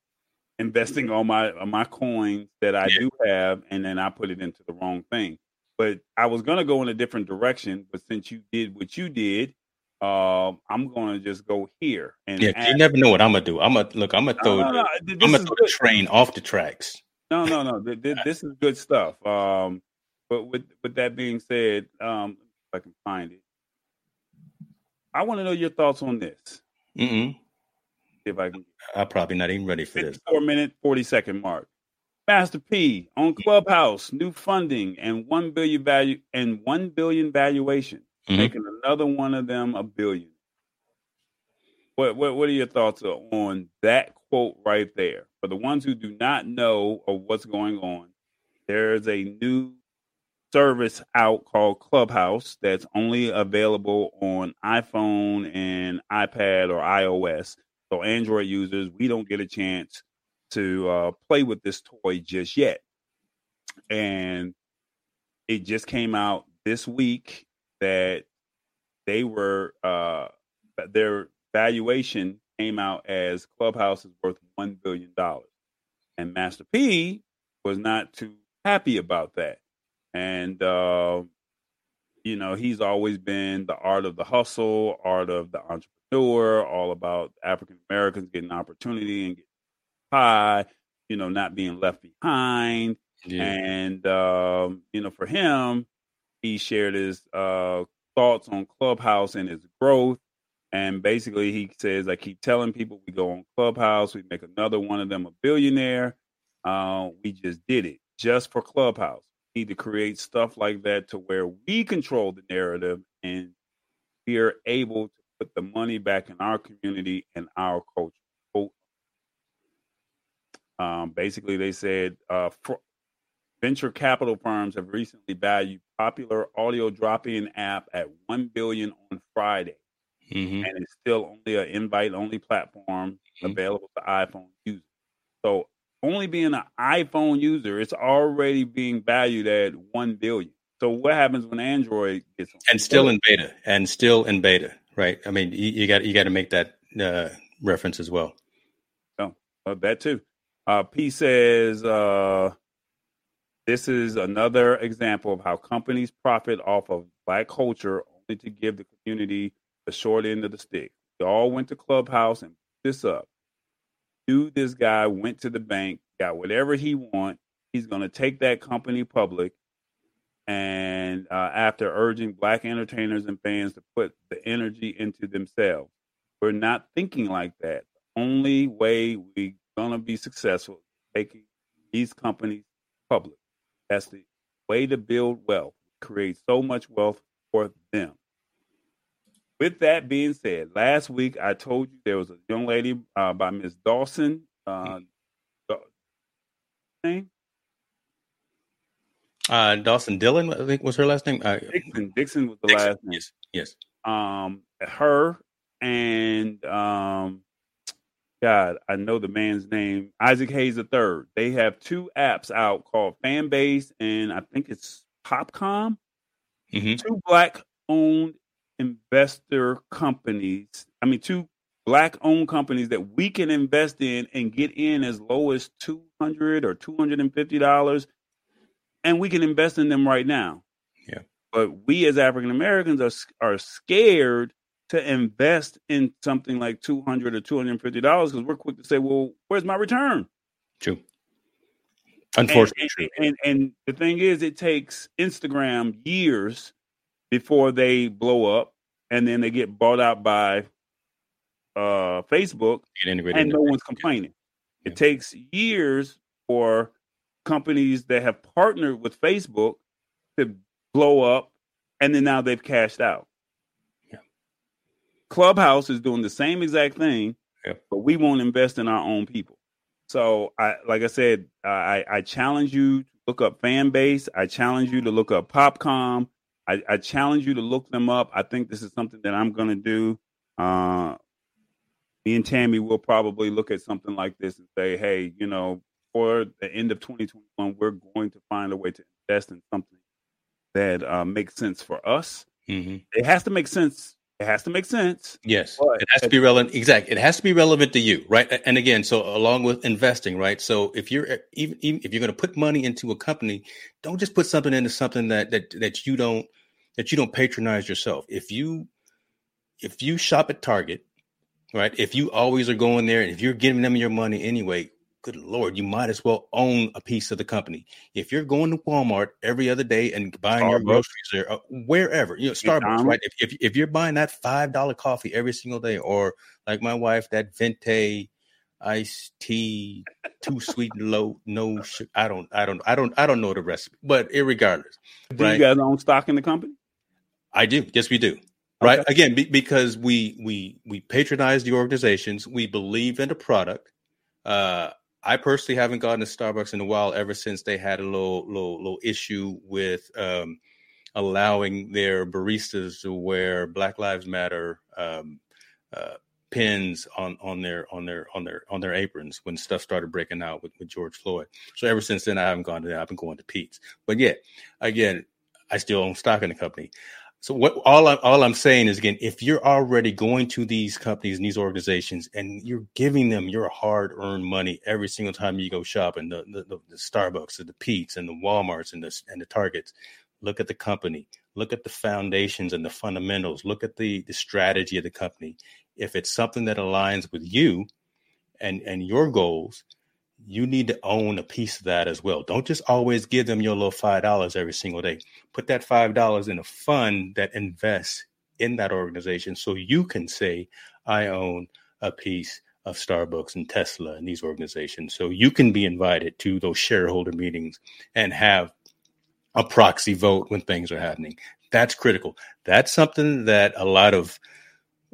investing all my my coins that I yeah. do have, and then I put it into the wrong thing. But I was gonna go in a different direction, but since you did what you did, um, I'm gonna just go here. And yeah, ask, you never know what I'm gonna do. I'm gonna look. I'm gonna throw. No, no, no, I'm gonna throw the train off the tracks. No, no, no. this is good stuff. Um, but with with that being said, um, if I can find it, I want to know your thoughts on this. Mm-mm. If I can, I'm probably not even ready for this. Four minute, forty second mark. Master P on Clubhouse, new funding and one billion value and one billion valuation, mm-hmm. making another one of them a billion. What what what are your thoughts on that quote right there? For the ones who do not know of what's going on, there's a new service out called Clubhouse that's only available on iPhone and iPad or iOS. So Android users, we don't get a chance to uh, play with this toy just yet. And it just came out this week that they were uh, their valuation came out as Clubhouse is worth one billion dollars, and Master P was not too happy about that. And uh, you know, he's always been the art of the hustle, art of the entrepreneur, all about African Americans getting opportunity and getting high, you know, not being left behind. Yeah. And um, you know, for him, he shared his uh, thoughts on Clubhouse and its growth and basically, he says, I keep telling people we go on Clubhouse, we make another one of them a billionaire. Uh, we just did it just for Clubhouse. Need to create stuff like that to where we control the narrative and we are able to put the money back in our community and our culture. Um, basically, they said uh, venture capital firms have recently valued popular audio drop-in app at one billion on Friday mm-hmm. and it's still only an invite only platform mm-hmm. available to iPhone users. So only being an iPhone user, it's already being valued at one billion. So what happens when Android gets on? and still in beta and still in beta, right? I mean, you, you got you got to make that uh, reference as well. Oh, uh, that too. Uh, P says uh, this is another example of how companies profit off of black culture only to give the community the short end of the stick. They all went to Clubhouse and this up. Dude, this guy went to the bank, got whatever he want. He's going to take that company public. And uh, after urging black entertainers and fans to put the energy into themselves, we're not thinking like that. The only way we're going to be successful taking these companies public. That's the way to build wealth, create so much wealth for them. With that being said, last week I told you there was a young lady uh, by Miss Dawson. Uh, name? Uh, Dawson Dillon, I think was her last name. Uh, Dixon. Dixon was the Dixon, last name. Yes. Yes. Um, her and um, God, I know the man's name, Isaac Hayes III. They have two apps out called Fanbase and I think it's Popcom. Mm-hmm. Two black owned investor companies, I mean, two black owned companies that we can invest in and get in as low as 200 or $250 and we can invest in them right now. Yeah. But we as African Americans are are scared to invest in something like 200 or 250 dollars because we're quick to say, "Well, where's my return?" True. Unfortunately, and, and, and, and the thing is, it takes Instagram years before they blow up, and then they get bought out by uh, Facebook, and no one's complaining. Yeah. It takes years for companies that have partnered with Facebook to blow up, and then now they've cashed out. Yeah. Clubhouse is doing the same exact thing, yeah. but we won't invest in our own people. So, I like I said, I, I challenge you to look up Fanbase. I challenge you to look up Popcom. I, I, challenge you to look them up. I think this is something that I'm going to do. Uh, me and Tammy will probably look at something like this and say, hey, you know, for the end of 2021, we're going to find a way to invest in something that uh, makes sense for us. Mm-hmm. It has to make sense. It has to make sense. Yes, it has to be relevant. Exactly, it has to be relevant to you, right? And again, so along with investing, right? So if you're even, even if you're going to put money into a company, don't just put something into something that that that you don't that you don't patronize yourself. If you if you shop at Target, right? If you always are going there, and if you're giving them your money anyway, good lord, you might as well own a piece of the company. If you're going to Walmart every other day and buying Starbucks. your groceries there, uh, wherever, you know, Starbucks, right? If, if, if you're buying that five dollar coffee every single day, or like my wife, that venti iced tea, too sweet, low, no, sugar. I don't, I don't, I don't, I don't know the recipe, but irregardless, do right? you guys own stock in the company? I do. Yes, we do. Right. Again, be, because we we we patronize the organizations, we believe in the product. Uh, I personally haven't gone to Starbucks in a while, ever since they had a little little little issue with um, allowing their baristas to wear Black Lives Matter um, uh, pins on on their on their on their on their aprons when stuff started breaking out with, with George Floyd. So ever since then, I haven't gone to that. I've been going to Peet's. But yeah, again, I still own stock in the company. So what all I, all I'm saying is again, if you're already going to these companies and these organizations and you're giving them your hard earned money every single time you go shopping, the, the, the Starbucks and the Peet's and the WalMarts and the and the Targets, look at the company, look at the foundations and the fundamentals, look at the the strategy of the company. If it's something that aligns with you and and your goals, you need to own a piece of that as well. Don't just always give them your little five dollars every single day. Put that five dollars in a fund that invests in that organization so you can say, I own a piece of Starbucks and Tesla and these organizations. So you can be invited to those shareholder meetings and have a proxy vote when things are happening. That's critical. That's something that a lot of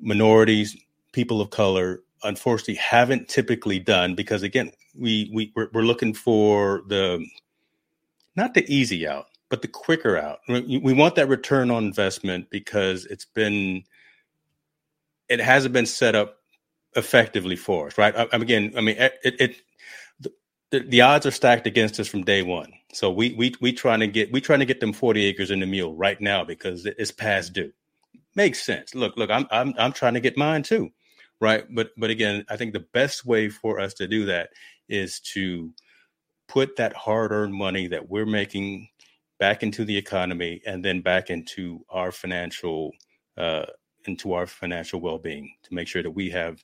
minorities, people of color, unfortunately haven't typically done because again we we we're, we're, looking for the not the easy out but the quicker out. We want that return on investment because it's been it hasn't been set up effectively for us right? I, again i mean it, it the, the odds are stacked against us from day one. So we we we trying to get we trying to get them 40 acres in the mule right now because it's past due. Makes sense. Look look i'm i'm, I'm trying to get mine too right? But but again i think the best way for us to do that is to put that hard-earned money that we're making back into the economy and then back into our financial uh, into our financial well-being to make sure that we have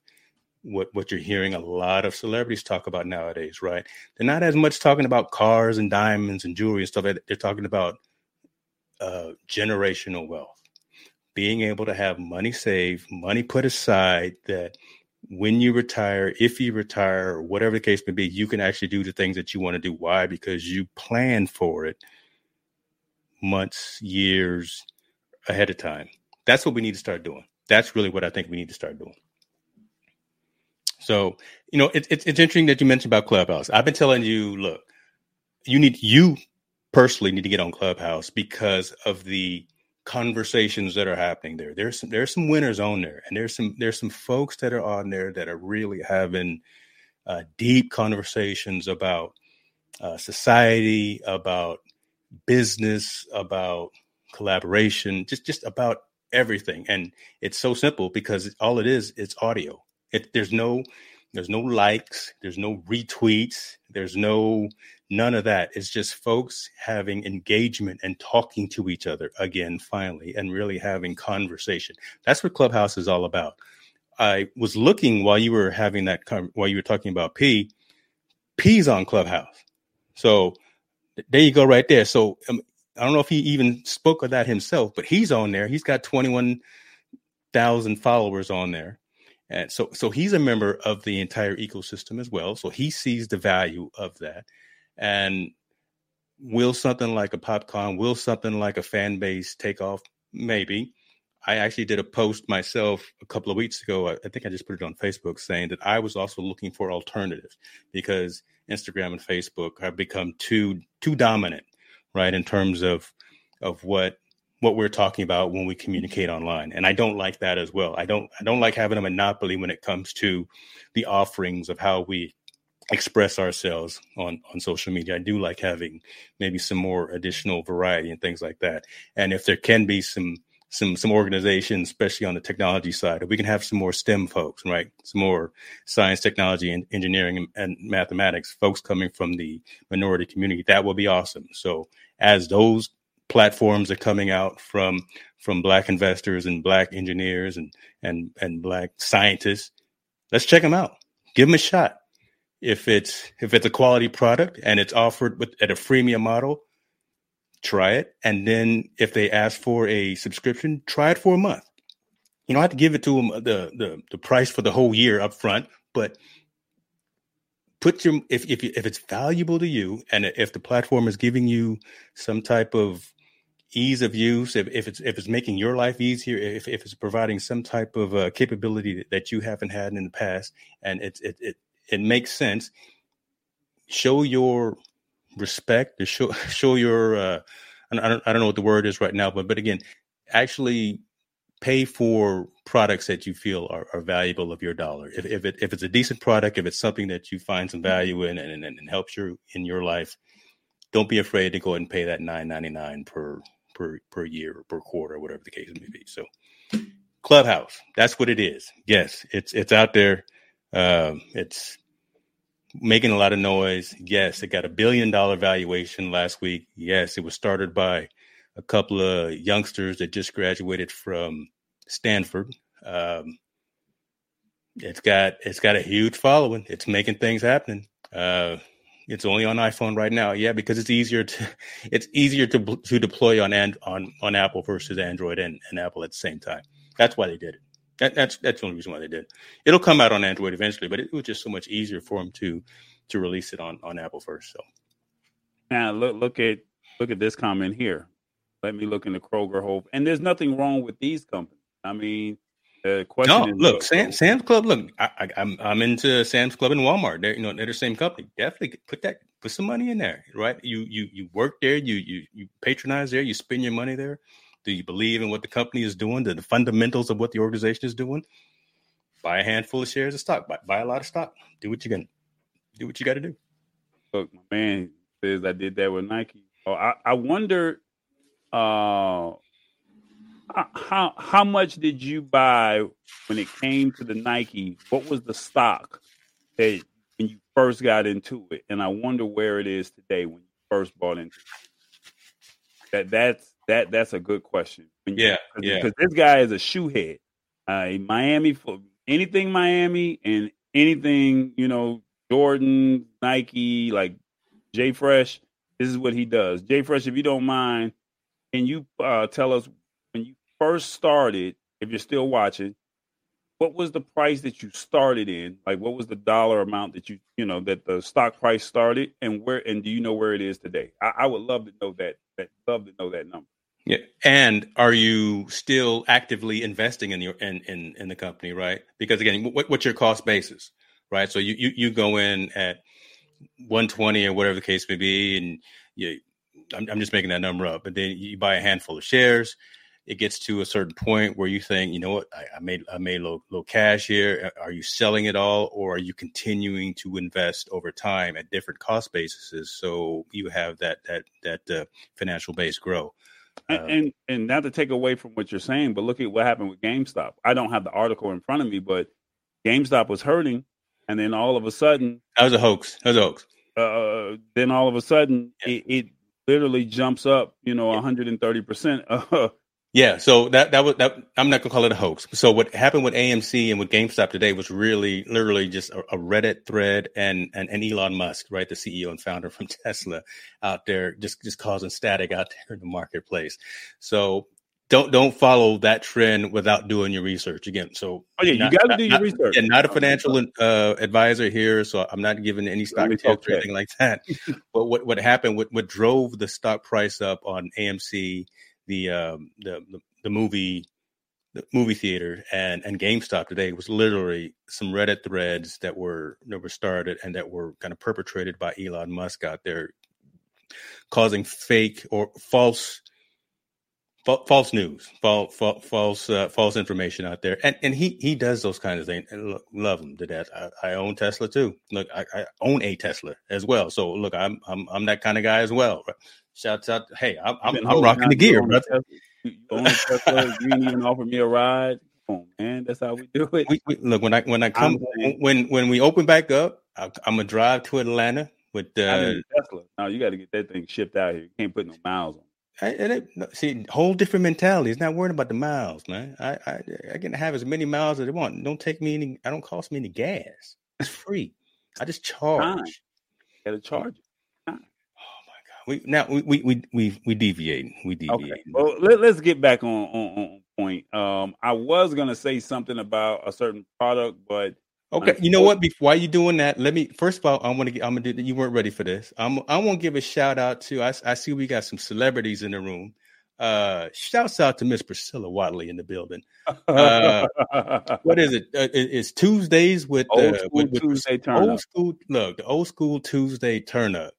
what what you're hearing a lot of celebrities talk about nowadays right? They're not as much talking about cars and diamonds and jewelry and stuff they're talking about uh, generational wealth being able to have money saved, money put aside that when you retire, if you retire, or whatever the case may be, you can actually do the things that you want to do. Why? Because you plan for it months, years ahead of time. That's what we need to start doing. That's really what I think we need to start doing. So, you know, it, it, it's interesting that you mentioned about Clubhouse. I've been telling you, look, you need, you personally need to get on Clubhouse because of the conversations that are happening there. There's some there's some winners on there, and there's some there's some folks that are on there that are really having uh, deep conversations about uh, society, about business, about collaboration, just just about everything. And it's so simple because all it is it's audio. It, there's no there's no likes, there's no retweets, there's no None of that. It's just folks having engagement and talking to each other again, finally, and really having conversation. That's what Clubhouse is all about. I was looking while you were having that, while you were talking about P, P's on Clubhouse. So there you go, right there. So um, I don't know if he even spoke of that himself, but he's on there. He's got 21,000 followers on there. And so, so he's a member of the entire ecosystem as well. So he sees the value of that. And will something like a popcorn, will something like a fan base take off? Maybe. I actually did a post myself a couple of weeks ago. I think I just put it on Facebook saying that I was also looking for alternatives because Instagram and Facebook have become too too dominant, right, in terms of of what what we're talking about when we communicate online. And I don't like that as well. I don't I don't like having a monopoly when it comes to the offerings of how we express ourselves on on social media. I do like having maybe some more additional variety and things like that. And if there can be some some some organizations, especially on the technology side, if we can have some more STEM folks, right? Some more science, technology, and engineering and, and mathematics folks coming from the minority community, that will be awesome. So as those platforms are coming out from from black investors and black engineers and and and black scientists, let's check them out. Give them a shot. If it's if it's a quality product and it's offered with at a freemium model, try it. And then if they ask for a subscription, try it for a month. You don't have to give it to them uh, the the, the price for the whole year up front, but put your if if if it's valuable to you and if the platform is giving you some type of ease of use if, if it's if it's making your life easier if, if it's providing some type of uh, capability that you haven't had in the past and it's it it it makes sense show your respect show show your uh I don't, I don't know what the word is right now but but again actually pay for products that you feel are, are valuable of your dollar if, if it if it's a decent product if it's something that you find some value in and, and, and helps you in your life don't be afraid to go ahead and pay that 9.99 per per per year or per quarter, whatever the case may be. So, Clubhouse, that's what it is. Yes, it's it's out there. Um, it's making a lot of noise. Yes, it got a billion dollar valuation last week. Yes, it was started by a couple of youngsters that just graduated from Stanford. Um, it's got it's got a huge following. It's making things happen. Uh, it's only on iPhone right now. Yeah, because it's easier to it's easier to to deploy on and on on Apple versus Android and, and Apple at the same time. That's why they did it. That, that's that's the only reason why they did it. It'll come out on Android eventually, but it was just so much easier for them to to release it on on Apple first. So now look look at look at this comment here. Let me look in the Kroger Hope, and there's nothing wrong with these companies. I mean, the question no, is, look, Sam, Sam's Club. Look, I, am I'm, I'm into Sam's Club and Walmart. They're you know they're the same company. Definitely put that put some money in there, right? You you you work there. You you you patronize there. You spend your money there. Do you believe in what the company is doing? The, fundamentals of what the organization is doing? Buy a handful of shares of stock. Buy, buy a lot of stock. Do what you can. Do what you got to do. Look, my man says I did that with Nike. Oh, I I wonder. Uh, how how much did you buy when it came to the Nike? What was the stock that when you first got into it? And I wonder where it is today when you first bought into it. That that's that that's a good question. You, yeah, yeah. Because this guy is a shoe head. Uh, Miami for anything Miami and anything you know Jordan, Nike, like Jay Fresh. This is what he does. Jay Fresh, if you don't mind, can you uh, tell us when you first started, if you're still watching, what was the price that you started in? Like, what was the dollar amount that you, you know, that the stock price started, and where, and do you know where it is today? I, I would love to know that. That love to know that number. Yeah, and are you still actively investing in your in in, in the company, right? Because again, what, what's your cost basis, right? So you, you you go in at 120 or whatever the case may be, and you, I'm, I'm just making that number up, but then you buy a handful of shares it gets to a certain point where you think, you know what, I, I made I made low low cash here. Are you selling it all, or are you continuing to invest over time at different cost bases so you have that that that uh, financial base grow? And, uh, and and not to take away from what you're saying, but look at what happened with GameStop. I don't have the article in front of me, but GameStop was hurting, and then all of a sudden, that was a hoax. That was a hoax. Uh, then all of a sudden, yeah. it, it, literally jumps up, you know, 130 percent Yeah, so that that was that. I'm not gonna call it a hoax. So what happened with AMC and with GameStop today was really, literally, just a, a Reddit thread and, and and Elon Musk, right, the CEO and founder from Tesla, out there just just causing static out there in the marketplace. So don't don't follow that trend without doing your research again. So oh yeah, you got to do your not, research. And not a financial uh, advisor here, so I'm not giving any stock tips or anything like that. but what what happened? What what drove the stock price up on AMC? The um, the, the, the movie the movie theater and and GameStop today was literally some Reddit threads that were that were started and that were kind of perpetrated by Elon Musk out there, causing fake or false false news, false, false, uh, false information out there, and and he he does those kinds of things. And look, love him to death. I, I own Tesla too. Look, I, I, own a Tesla as well. So look, I'm I'm I'm that kind of guy as well. Shouts out, hey, I'm I'm, I'm rocking the gear, brother. You own Tesla. you didn't even offer me a ride. Come on, man. That's how we do it. We, we, look when I when I come when when we open back up, I, am gonna drive to Atlanta with the uh, Tesla. No, you got to get that thing shipped out here. You can't put no miles on. I, I, see, whole different mentality. It's not worrying about the miles, man. I, I I can have as many miles as I want. Don't take me any. I don't cost me any gas. It's free. I just charge. Time. Got to charge. We now we we we we, deviate. We deviate. Okay. Well, let, us get back on, on on point. Um, I was gonna say something about a certain product, but Okay, you know what? Before you doing that, let me first of all, I want to. get. I'm gonna do. You weren't ready for this. I'm. I want to give a shout out to. I, I see we got some celebrities in the room. Uh, shouts out to Miss Priscilla Watley in the building. Uh, what is it? Uh, it's Tuesdays with old school with, with Tuesday turn old up. school. Look, the old school Tuesday turn up.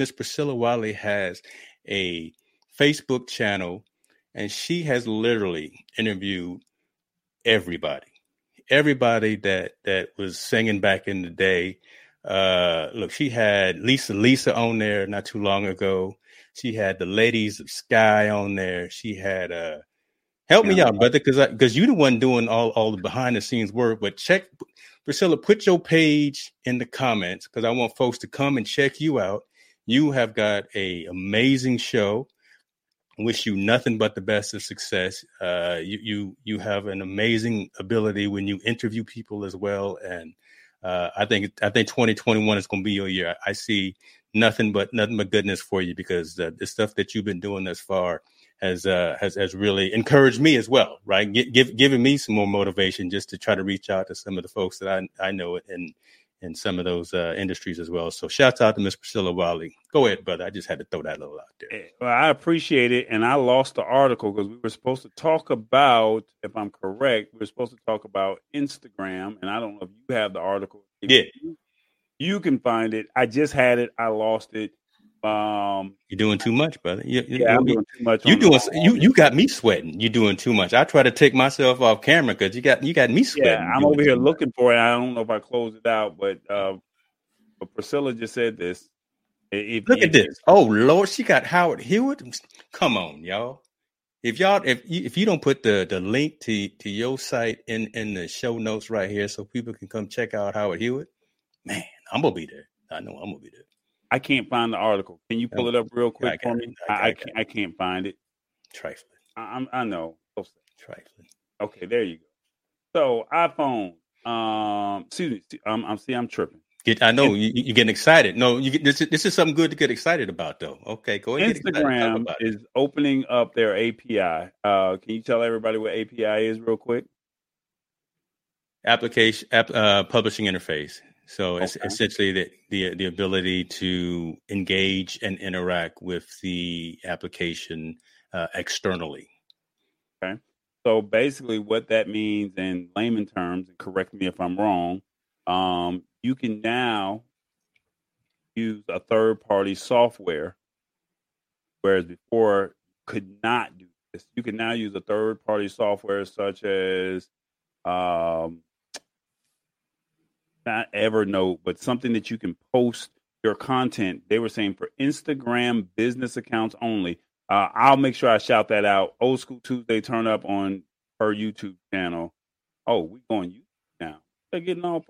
Miss Priscilla Wiley has a Facebook channel, and she has literally interviewed everybody everybody that that was singing back in the day. Uh, look, she had Lisa Lisa on there not too long ago. She had the Ladies of Sky on there. She had uh, help me out, brother, because because you the one doing all all the behind the scenes work. But check Priscilla, put your page in the comments because I want folks to come and check you out. You have got a amazing show wish you nothing but the best of success. Uh, you you you have an amazing ability when you interview people as well, and uh, I think I think 2021 is going to be your year. I see nothing but nothing but goodness for you because uh, the stuff that you've been doing thus far has uh, has has really encouraged me as well. Right, G- give, giving me some more motivation just to try to reach out to some of the folks that I I know and in some of those uh, industries as well. So shouts out to Miss Priscilla Wiley. Go ahead, brother. I just had to throw that little out there. Eh, well, I appreciate it. And I lost the article because we were supposed to talk about, if I'm correct, we are supposed to talk about Instagram. And I don't know if you have the article. If yeah. You, you can find it. I just had it. I lost it. Um, you're doing too much, brother. You, you, yeah, I'm doing too much. You doing you you got me sweating. You're doing too much. I try to take myself off camera because you got you got me sweating. Yeah, I'm over here much. looking for it. I don't know if I closed it out, but uh, but Priscilla just said this. If, Look if, at this. Oh Lord, she got Howard Hewitt. Come on, y'all. If y'all if you, if you don't put the the link to to your site in in the show notes right here, so people can come check out Howard Hewitt, man, I'm gonna be there. I know I'm gonna be there. I can't find the article. Can you pull it up real quick for me? I, I, I, can't, I can't find it. Trifling. I, I know. Trifling. Okay, there you go. So iPhone. Um, excuse me. I'm, I'm see. I'm tripping. Get, I know you, you're getting excited. No, you get, this. Is, this is something good to get excited about, though. Okay, go ahead. Instagram is opening up their API. Uh, can you tell everybody what API is, real quick? Application, app, uh, publishing interface. So okay. it's essentially the, the the ability to engage and interact with the application uh, externally. Okay. So basically, what that means in layman terms, and correct me if I'm wrong, um, you can now use a third party software, whereas before could not do this. You can now use a third party software such as um, not Evernote, but something that you can post your content. They were saying for Instagram business accounts only. Uh, I'll make sure I shout that out. Old School Tuesday turn up on her YouTube channel. Oh, we going YouTube now. They're getting all.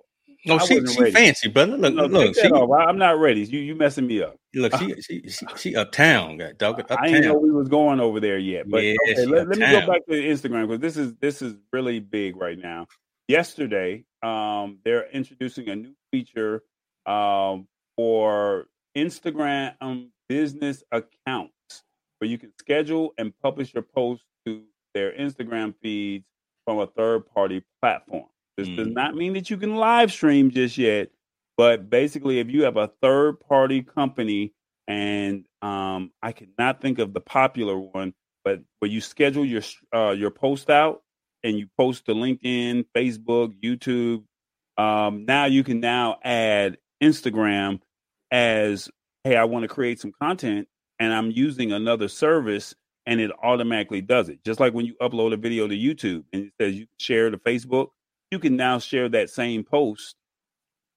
No, I she, she fancy, brother. Look, no, look, she, I'm not ready. You you messing me up. Look, she she she, she uptown, got dog. Uptown. I didn't know we was going over there yet. But yeah, okay, let, let, me go back to Instagram because this is this is really big right now yesterday, um, they're introducing a new feature um, for Instagram business accounts where you can schedule and publish your posts to their Instagram feeds from a third party platform. This mm. does not mean that you can live stream just yet, but basically, if you have a third party company, and um, I cannot think of the popular one, but where you schedule your uh, your post out and you post to LinkedIn, Facebook, YouTube. Um, now you can now add Instagram as, hey, I want to create some content and I'm using another service and it automatically does it. Just like when you upload a video to YouTube and it says you share to Facebook, you can now share that same post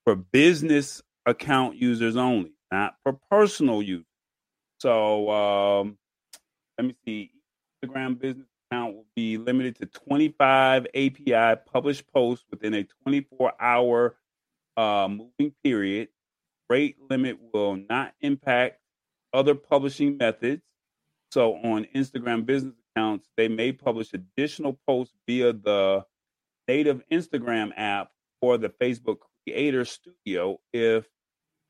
for business account users only, not for personal use. So um, let me see. Instagram business account will be limited to 25 API published posts within a 24 hour uh, moving period. Rate limit will not impact other publishing methods. So on Instagram business accounts, they may publish additional posts via the native Instagram app or the Facebook Creator Studio if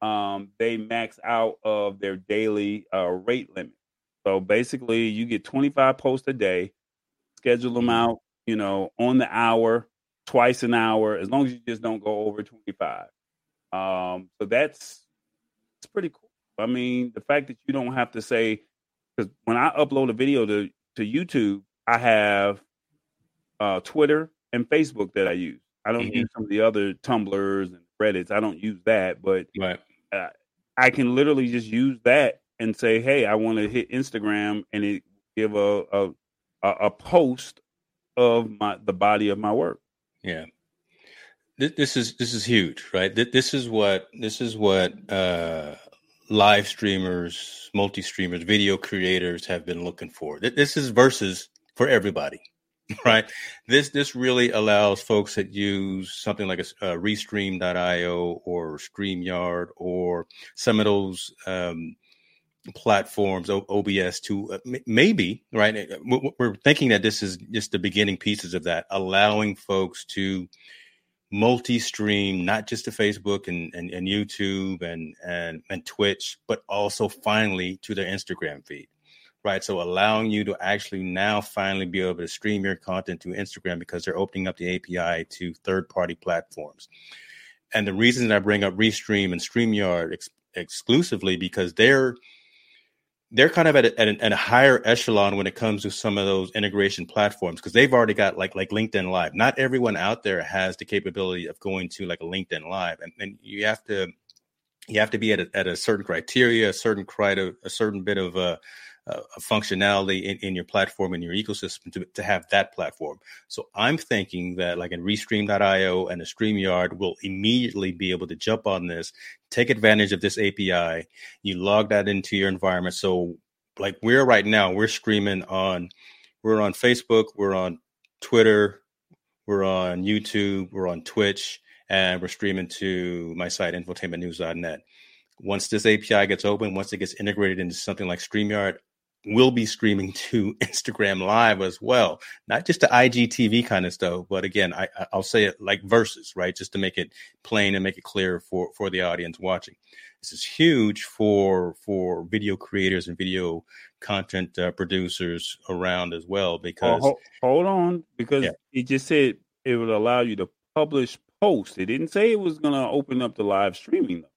um, they max out of their daily uh, rate limit. So basically, you get 25 posts a day, schedule them out, you know, on the hour, twice an hour, as long as you just don't go over 25. Um, so that's it's pretty cool. I mean, the fact that you don't have to say because when I upload a video to to YouTube, I have uh, Twitter and Facebook that I use. I don't mm-hmm. use some of the other Tumblrs and Reddits. I don't use that, but right. uh, I can literally just use that and say, "Hey, I want to hit Instagram," and it give a a, a post of my the body of my work. Yeah, this, this is this is huge, right? This is what this is what uh, live streamers, multi streamers, video creators have been looking for. This is versus for everybody, right? This this really allows folks that use something like a, a Restream.io or Streamyard or some of those um, platforms, OBS, to uh, maybe right. We're thinking that this is just the beginning pieces of that, allowing folks to multi-stream, not just to Facebook and, and, and YouTube and, and, and Twitch, but also finally to their Instagram feed. Right. So allowing you to actually now finally be able to stream your content to Instagram because they're opening up the API to third party platforms. And the reason that I bring up Restream and StreamYard ex- exclusively because they're they're kind of at a, at, a, at a, higher echelon when it comes to some of those integration platforms because they've already got like like LinkedIn Live. Not everyone out there has the capability of going to like a LinkedIn Live, and, and you have to you have to be at a, at a certain criteria, a certain criteria, a certain bit of uh, uh, functionality in, in your platform in your ecosystem to, to have that platform. So I'm thinking that like in Restream.io and a StreamYard will immediately be able to jump on this, take advantage of this API. You log that into your environment. So like we're right now, we're streaming on, we're on Facebook, we're on Twitter, we're on YouTube, we're on Twitch, and we're streaming to my site, infotainmentnews.net. Once this API gets open, once it gets integrated into something like StreamYard, will be streaming to Instagram Live as well, not just the IGTV kind of stuff, but again, I, I'll say it like verses, right, just to make it plain and make it clear for for the audience watching. This is huge for for video creators and video content uh, producers around as well. Because oh, hold, hold, on, because yeah. it just said it would allow you to publish posts. It didn't say it was going to open up the live streaming though.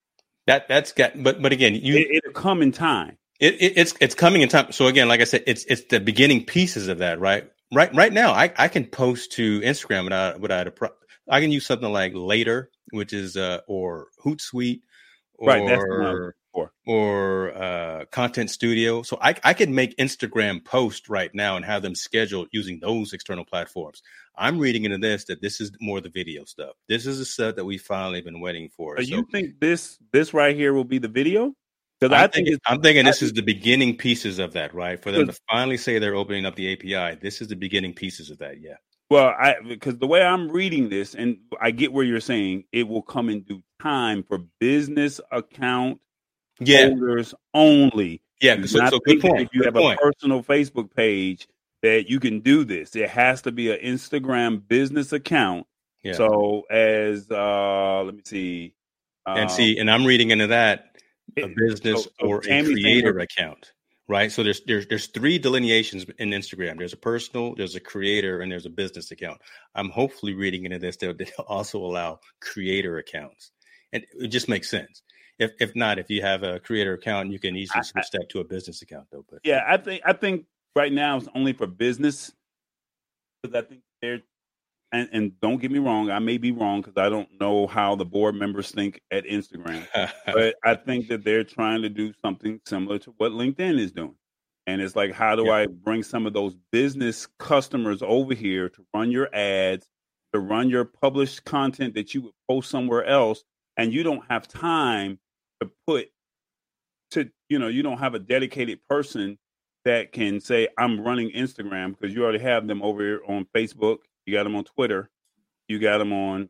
That that's got, but but again, you it, it'll come in time. It, it, it's it's coming in time. So again, like I said, it's it's the beginning pieces of that, right? Right right now, I, I can post to Instagram without without a pro. I can use something like Later, which is uh or Hootsuite, or right, or uh, Content Studio. So I I can make Instagram posts right now and have them scheduled using those external platforms. I'm reading into this that this is more the video stuff. This is the stuff that we finally been waiting for. So, so you think this this right here will be the video? Because I think I'm thinking this is the beginning pieces of that, right? For them to finally say they're opening up the API, this is the beginning pieces of that. Yeah. Well, I because the way I'm reading this, and I get where you're saying it will come in due time for business account yeah. holders only. Yeah, so, so good point. If you good have point. a personal Facebook page, that you can do this. It has to be an Instagram business account. Yeah. So as uh let me see. and see, um, and I'm reading into that a business or a creator account, right? So there's there's there's three delineations in Instagram. There's a personal, there's a creator, and there's a business account. I'm hopefully reading into this that they also allow creator accounts, and it just makes sense. If if not, if you have a creator account, you can easily switch that to a business account, though. But yeah, I think I think right now it's only for business because I think they're and, and don't get me wrong, I may be wrong because I don't know how the board members think at Instagram, but I think that they're trying to do something similar to what LinkedIn is doing. And it's like, how do yeah. I bring some of those business customers over here to run your ads, to run your published content that you would post somewhere else, and you don't have time to put to you know you don't have a dedicated person that can say I'm running Instagram because you already have them over here on Facebook, you got them on Twitter, you got them on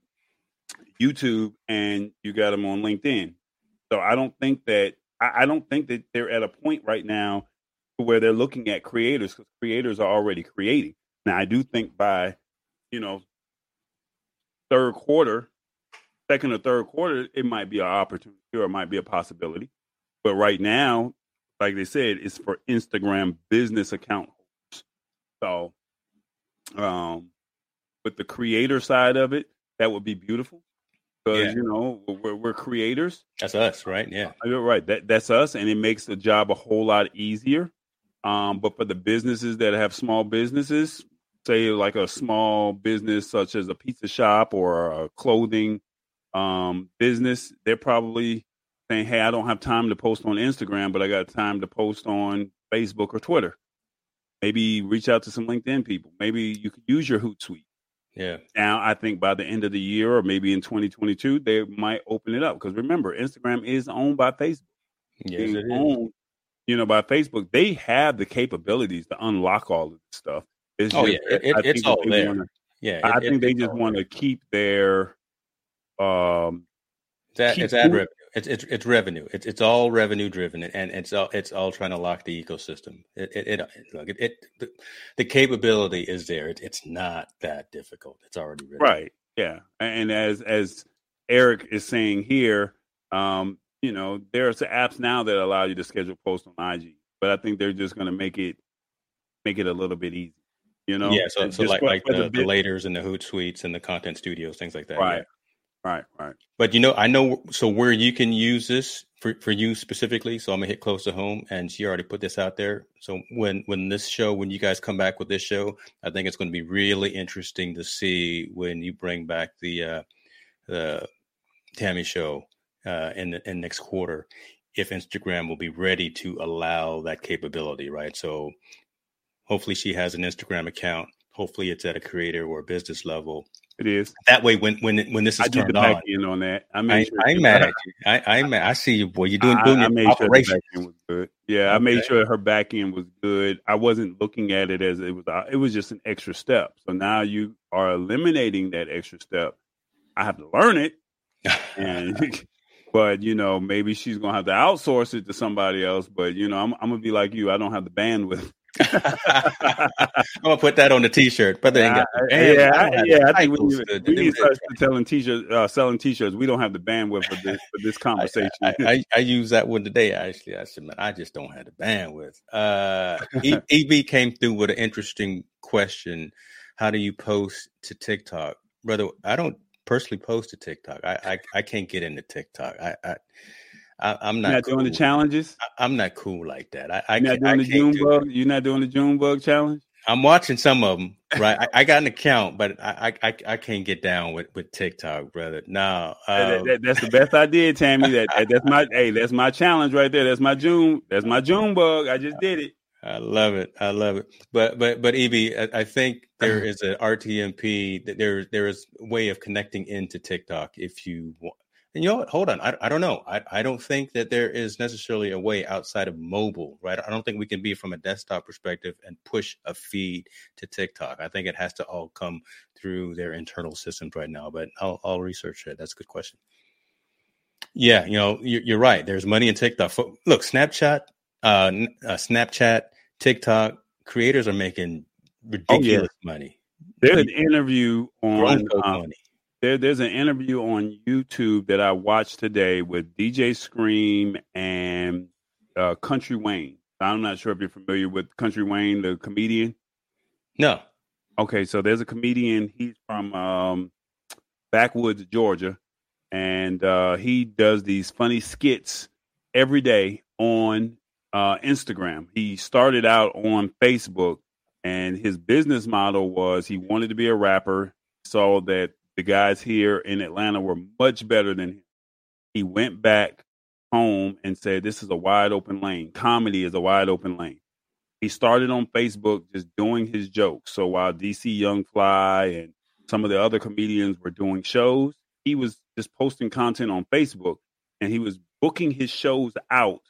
YouTube, and you got them on LinkedIn. So I don't think that I, I don't think that they're at a point right now where they're looking at creators because creators are already creating. Now I do think by you know third quarter, second or third quarter, it might be an opportunity or it might be a possibility. But right now, like they said, it's for Instagram business account holders. So, um, with the creator side of it, that would be beautiful because yeah. you know we're, we're creators. That's us, right? Yeah, uh, you're right. That that's us, and it makes the job a whole lot easier. Um, but for the businesses that have small businesses, say like a small business such as a pizza shop or a clothing um, business, they're probably saying, "Hey, I don't have time to post on Instagram, but I got time to post on Facebook or Twitter." Maybe reach out to some LinkedIn people. Maybe you could use your Hootsuite. Yeah. Now, I think by the end of the year or maybe in 2022, they might open it up because remember, Instagram is owned by Facebook. Yes, it owned, you know, by Facebook. They have the capabilities to unlock all of this stuff. It's oh just, yeah, it, it, it's all there. Wanna, yeah, I think they just want to keep their um. That it's ad revenue. It's it's it's revenue. It's it's all revenue driven, and it's all it's all trying to lock the ecosystem. It it, it look it, it the, the, capability is there. It, it's not that difficult. It's already written. right. Yeah, and as as Eric is saying here, um, you know, there's apps now that allow you to schedule posts on IG, but I think they're just going to make it make it a little bit easy. You know, yeah. So, so like like the, the, the laters and the Hootsuites and the content studios, things like that. Right. Right, right. But you know, I know so where you can use this for, for you specifically. So I'm gonna hit close to home, and she already put this out there. So when when this show, when you guys come back with this show, I think it's going to be really interesting to see when you bring back the uh, the Tammy show uh, in the in next quarter, if Instagram will be ready to allow that capability, right? So hopefully she has an Instagram account. Hopefully it's at a creator or business level it is that way when when when this is I turned on. In on that, I made I, am mad at you. I, mad. I see you, boy. You're doing doing I, your I operation. Sure was good. Yeah, okay. I made sure her back end was good. I wasn't looking at it as it was. Uh, it was just an extra step. So now you are eliminating that extra step. I have to learn it, and but you know maybe she's gonna have to outsource it to somebody else. But you know I'm, I'm gonna be like you. I don't have the bandwidth I'm gonna put that on the T-shirt. But yeah, yeah, I, yeah. I think we, need, we need to start telling t-shirts, uh, selling T-shirts. We don't have the bandwidth for this for this conversation. I, I, I, use that one today. Actually, I said, man, I just don't have the bandwidth. Uh, EB came through with an interesting question. How do you post to TikTok, brother? I don't personally post to TikTok. I I, I can't get into TikTok. I, I I, am not, not cool. doing the challenges. I, am not cool like that. I, I You're not doing the June do bug. You're not doing the June bug challenge. I'm watching some of them. Right, I, I, got an account, but I, I I can't get down with, with TikTok, brother. No, that, that, um that's the best I did, Tammy. That, that that's my hey, that's my challenge right there. That's my June. That's my June bug. I just did it. I love it. I love it. But but but Evie, I, I think there is an RTMP. That there there is a way of connecting into TikTok if you want and you know what? Hold on. I, I don't know. I, I don't think that there is necessarily a way outside of mobile, right? I don't think we can be from a desktop perspective and push a feed to TikTok. I think it has to all come through their internal systems right now, but I'll, I'll research it. That's a good question. Yeah, you know, you're, you're right. There's money in TikTok. Look, Snapchat, uh, uh, Snapchat, TikTok creators are making ridiculous oh, yeah. money. There's an interview on um, there, there's an interview on YouTube that I watched today with DJ Scream and uh, Country Wayne. I'm not sure if you're familiar with Country Wayne, the comedian. No. Okay, so there's a comedian. He's from um, backwoods Georgia, and uh, he does these funny skits every day on uh, Instagram. He started out on Facebook, and his business model was he wanted to be a rapper. Saw that the guys here in Atlanta were much better than him. He went back home and said, This is a wide open lane. Comedy is a wide open lane. he started on Facebook just doing his jokes. So while DC Young Fly and some of the other comedians were doing shows, he was just posting content on Facebook and he was booking his shows out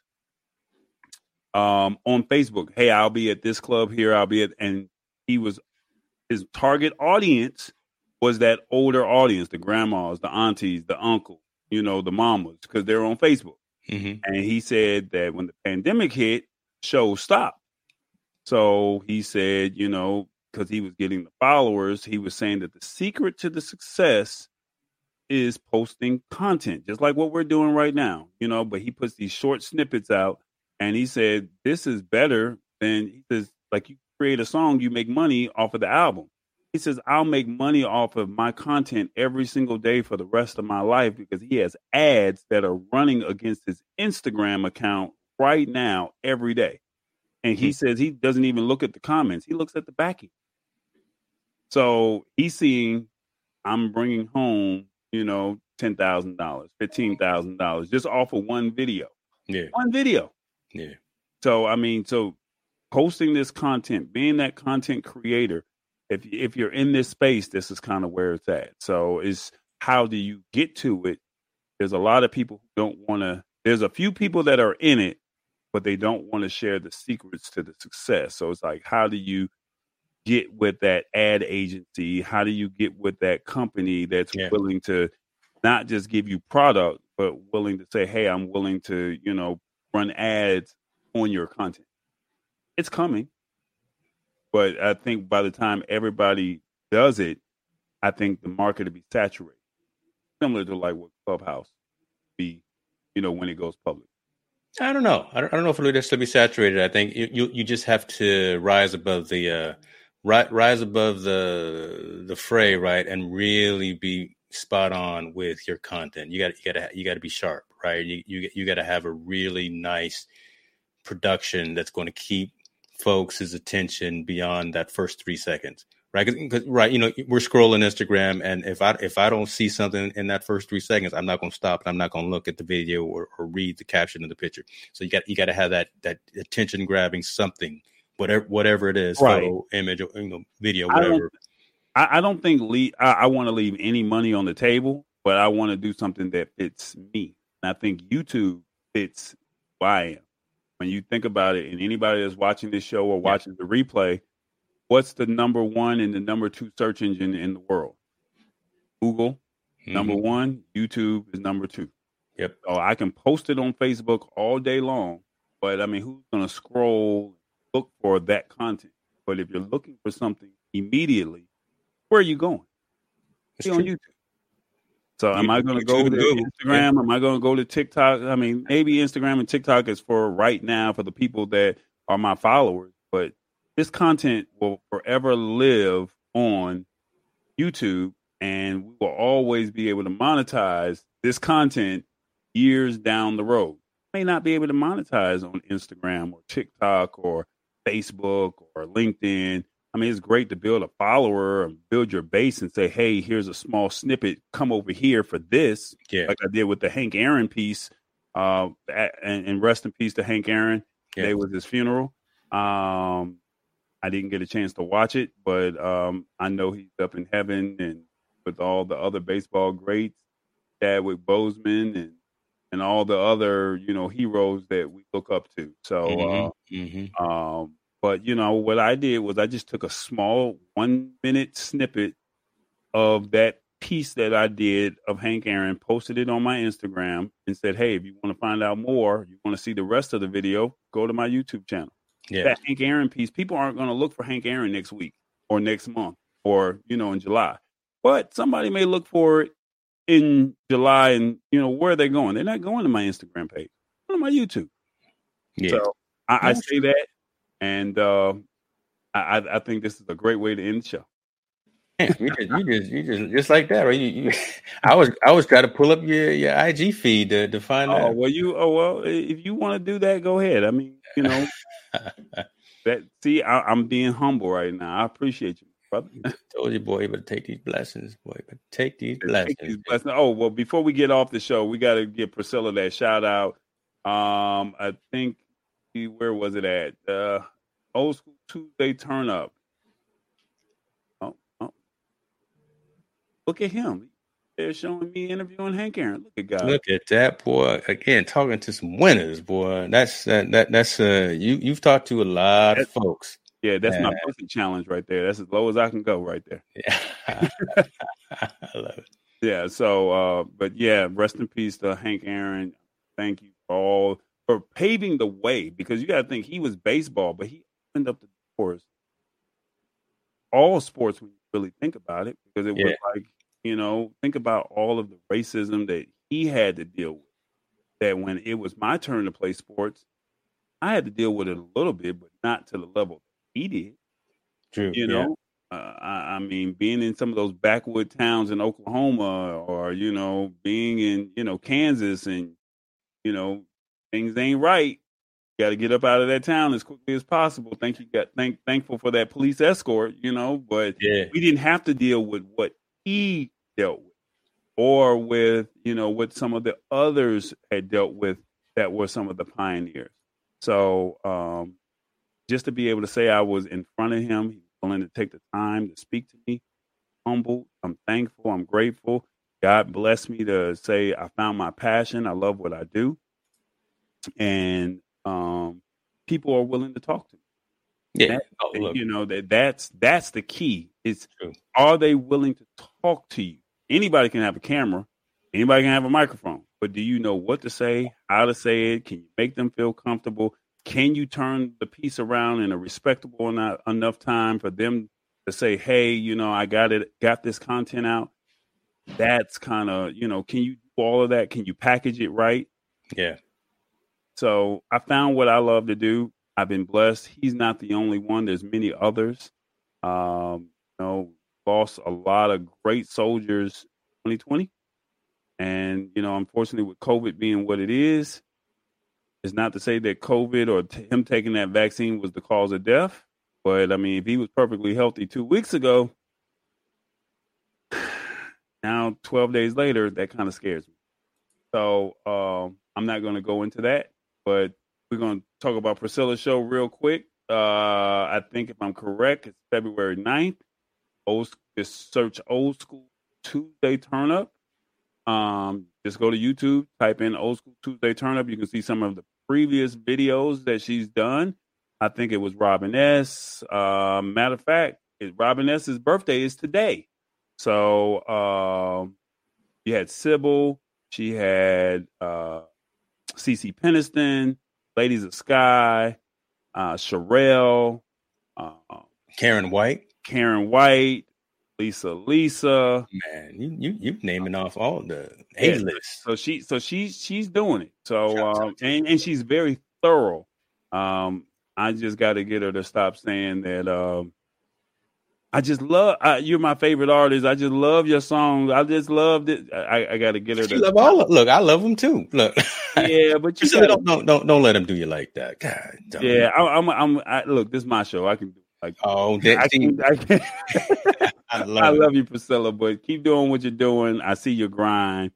um, on Facebook. Hey, I'll be at this club here. I'll be at, and he was his target audience was that older audience, the grandmas, the aunties, the uncle, you know, the mamas, because they're on Facebook. Mm-hmm. And he said that when the pandemic hit, shows stopped. So he said, you know, because he was getting the followers, he was saying that the secret to the success is posting content, just like what we're doing right now, you know. But he puts these short snippets out, and he said this is better than he says, like you create a song, you make money off of the album. He says, I'll make money off of my content every single day for the rest of my life because he has ads that are running against his Instagram account right now every day. And he mm-hmm. says he doesn't even look at the comments, he looks at the backing. So he's seeing I'm bringing home, you know, $10,000, $15,000 just off of one video. Yeah. One video. Yeah. So, I mean, so posting this content, being that content creator, if if you're in this space, this is kind of where it's at. So, it's how do you get to it? There's a lot of people who don't want to. There's a few people that are in it, but they don't want to share the secrets to the success. So it's like, how do you get with that ad agency? How do you get with that company that's yeah. willing to not just give you product, but willing to say, "Hey, I'm willing to, you know, run ads on your content." It's coming, but I think by the time everybody does it, I think the market will be saturated, similar to like what Clubhouse be, you know, when it goes public. I don't know. I don't, I don't know if it'll necessarily be saturated. I think you, you, you just have to rise above the uh, ri- rise above the the fray, right, and really be spot on with your content. You got you got to you got to be sharp, right? You you you got to have a really nice production that's going to keep folks' attention beyond that first three seconds right? Cause, right, you know, we're scrolling Instagram, and if I if I don't see something in that first three seconds, I'm not going to stop, and I'm not going to look at the video or, or read the caption of the picture. So you got you got to have that that attention grabbing something, whatever whatever it is, right. photo, image, or, you know, video, whatever. I don't, I, I don't think leave, I, I want to leave any money on the table, but I want to do something that fits me. And I think YouTube fits who I am. When you think about it, and anybody that's watching this show or watching the replay, what's the number one and the number two search engine in the world? Google, mm-hmm. number one. YouTube is number two. Yep. So I can post it on Facebook all day long, but I mean, who's going to scroll, look for that content? But if you're looking for something immediately, where are you going? It's on YouTube. So am I going to go to Instagram? Am I going to go to TikTok? I mean, maybe Instagram and TikTok is for right now for the people that are my followers, but this content will forever live on YouTube and we will always be able to monetize this content years down the road. May not be able to monetize on Instagram or TikTok or Facebook or LinkedIn. I mean, it's great to build a follower and build your base and say, hey, here's a small snippet. Come over here for this. Yeah. Like I did with the Hank Aaron piece. Uh, and, and rest in peace to Hank Aaron. Yeah. Today was his funeral. Um, I didn't get a chance to watch it, but um, I know he's up in heaven and with all the other baseball greats, Chadwick Boseman and and all the other you know heroes that we look up to. So, mm-hmm. Uh, mm-hmm. Um, but you know what I did was I just took a small one minute snippet of that piece that I did of Hank Aaron, posted it on my Instagram, and said, "Hey, if you want to find out more, you want to see the rest of the video, go to my YouTube channel." yeah. that Hank Aaron piece, people aren't going to look for Hank Aaron next week or next month or, you know, in July. But somebody may look for it in July and, you know, where are they going? They're not going to my Instagram page, going to my YouTube. Yeah. So I, I say that. And uh, I, I think this is a great way to end the show. you just, you just, you just, just like that, right? You, you, I was, I was trying to pull up your, your IG feed to, to find oh, out. well, you, oh well, if you want to do that, go ahead. I mean, you know, that see, I, am being humble right now. I appreciate you, brother. Told you, boy, but take these blessings, boy. But take these blessings. Take these blessings. Oh well, before we get off the show, we got to give Priscilla that shout out. Um, I think where was it at? Uh, old school Tuesday turn up. Oh, oh. Look at him. They're showing me interviewing Hank Aaron. Look at God. Look at that boy again, talking to some winners, boy. That's that that that's uh you you've talked to a lot that's, of folks. Yeah, that's my pussy challenge right there. That's as low as I can go right there. Yeah, I love it. Yeah. So, uh, but yeah, rest in peace to Hank Aaron. Thank you for all for paving the way because you got to think he was baseball, but he opened up the doors. All sports, when you really think about it, because it yeah. was like you know, think about all of the racism that he had to deal with. That when it was my turn to play sports, I had to deal with it a little bit, but not to the level he did. True. You know, yeah. uh, I, I, mean, being in some of those backwood towns in Oklahoma, or you know, being in you know Kansas, and you know things ain't right. You Got to get up out of that town as quickly as possible. Thank you. Got thank thankful for that police escort. You know, but yeah. we didn't have to deal with what he dealt with, or with you know what some of the others had dealt with that were some of the pioneers. So um, just to be able to say I was in front of him, he was willing to take the time to speak to me, humble. I'm thankful. I'm grateful. God bless me to say I found my passion. I love what I do, and um, people are willing to talk to me. Yeah, that, oh, you know that that's that's the key. It's True. are they willing to talk to you? Anybody can have a camera, anybody can have a microphone, but do you know what to say, how to say it? Can you make them feel comfortable? Can you turn the piece around in a respectable enough, enough time for them to say, "Hey, you know, I got it, got this content out." That's kind of you know, can you do all of that? Can you package it right? Yeah. So I found what I love to do. I've been blessed. He's not the only one. There's many others. Um, you know, lost a lot of great soldiers 2020. And, you know, unfortunately, with COVID being what it is, it's not to say that COVID or t- him taking that vaccine was the cause of death. But I mean, if he was perfectly healthy two weeks ago, now 12 days later, that kind of scares me. So um, I'm not going to go into that, but we're going to talk about Priscilla's show real quick. Uh, I think if I'm correct, it's February 9th old just search old school Tuesday turn up. Um, just go to YouTube, type in old school Tuesday turn up. You can see some of the previous videos that she's done. I think it was Robin S. Uh, matter of fact, it, Robin S.'s birthday is today. So um, you had Sybil, she had uh, CeCe Peniston, Ladies of Sky, uh, Cherrelle, uh, Karyn White. Karyn White, Lisa Lisa. Man, you you you naming off all the A list. So she so she's she's doing it. So um, and and she's very thorough. Um, I just got to get her to stop saying that. Um, I just love I, you're my favorite artist. I just love your songs. I just love it. I, I got to get her to love all. Look, I love them too. Look, yeah, but you gotta, don't, don't don't don't let them do you like that. God, yeah, I, I'm I'm I, look. This is my show. I can do like, oh, that I, can, I, can, I, love, I love you, Priscilla. But keep doing what you're doing. I see your grind.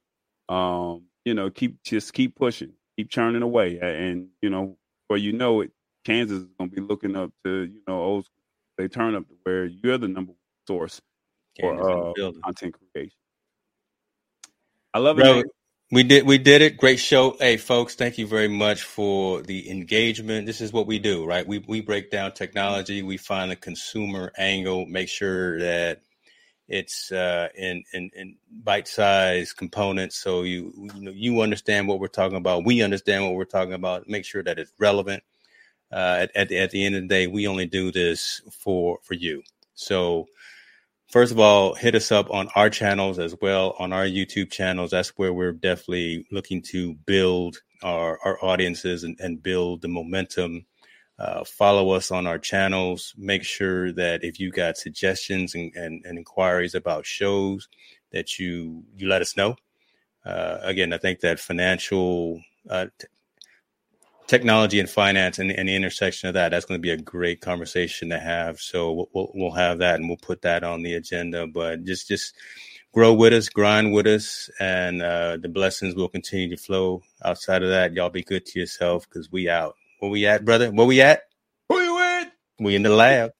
Um, you know, keep just keep pushing, keep churning away, and you know, where you know it, Kansas is going to be looking up to you know old school. They turn up to where you're the number one source Kansas for uh, content creation. I love it. We did we did it. Great show. Hey folks, thank you very much for the engagement. This is what we do, right? We we break down technology, we find the consumer angle, make sure that it's uh, in, in, in bite-sized components so you you know you understand what we're talking about we understand what we're talking about make sure that it's relevant uh, at, at, the, at the end of the day we only do this for for you so first of all, hit us up on our channels as well, on our YouTube channels. That's where we're definitely looking to build our, our audiences and, and build the momentum. Uh, follow us on our channels. Make sure that if you got suggestions and, and, and inquiries about shows, that you you let us know. Uh, again, I think that financial uh, t- technology and finance and, and, the intersection of that that's going to be a great conversation to have. So we'll, we'll have that and we'll put that on the agenda but just just grow with us grind with us and uh, the blessings will continue to flow. Outside of that y'all be good to yourself because we out. Where we at brother? Where we at? Who you with? We in the lab.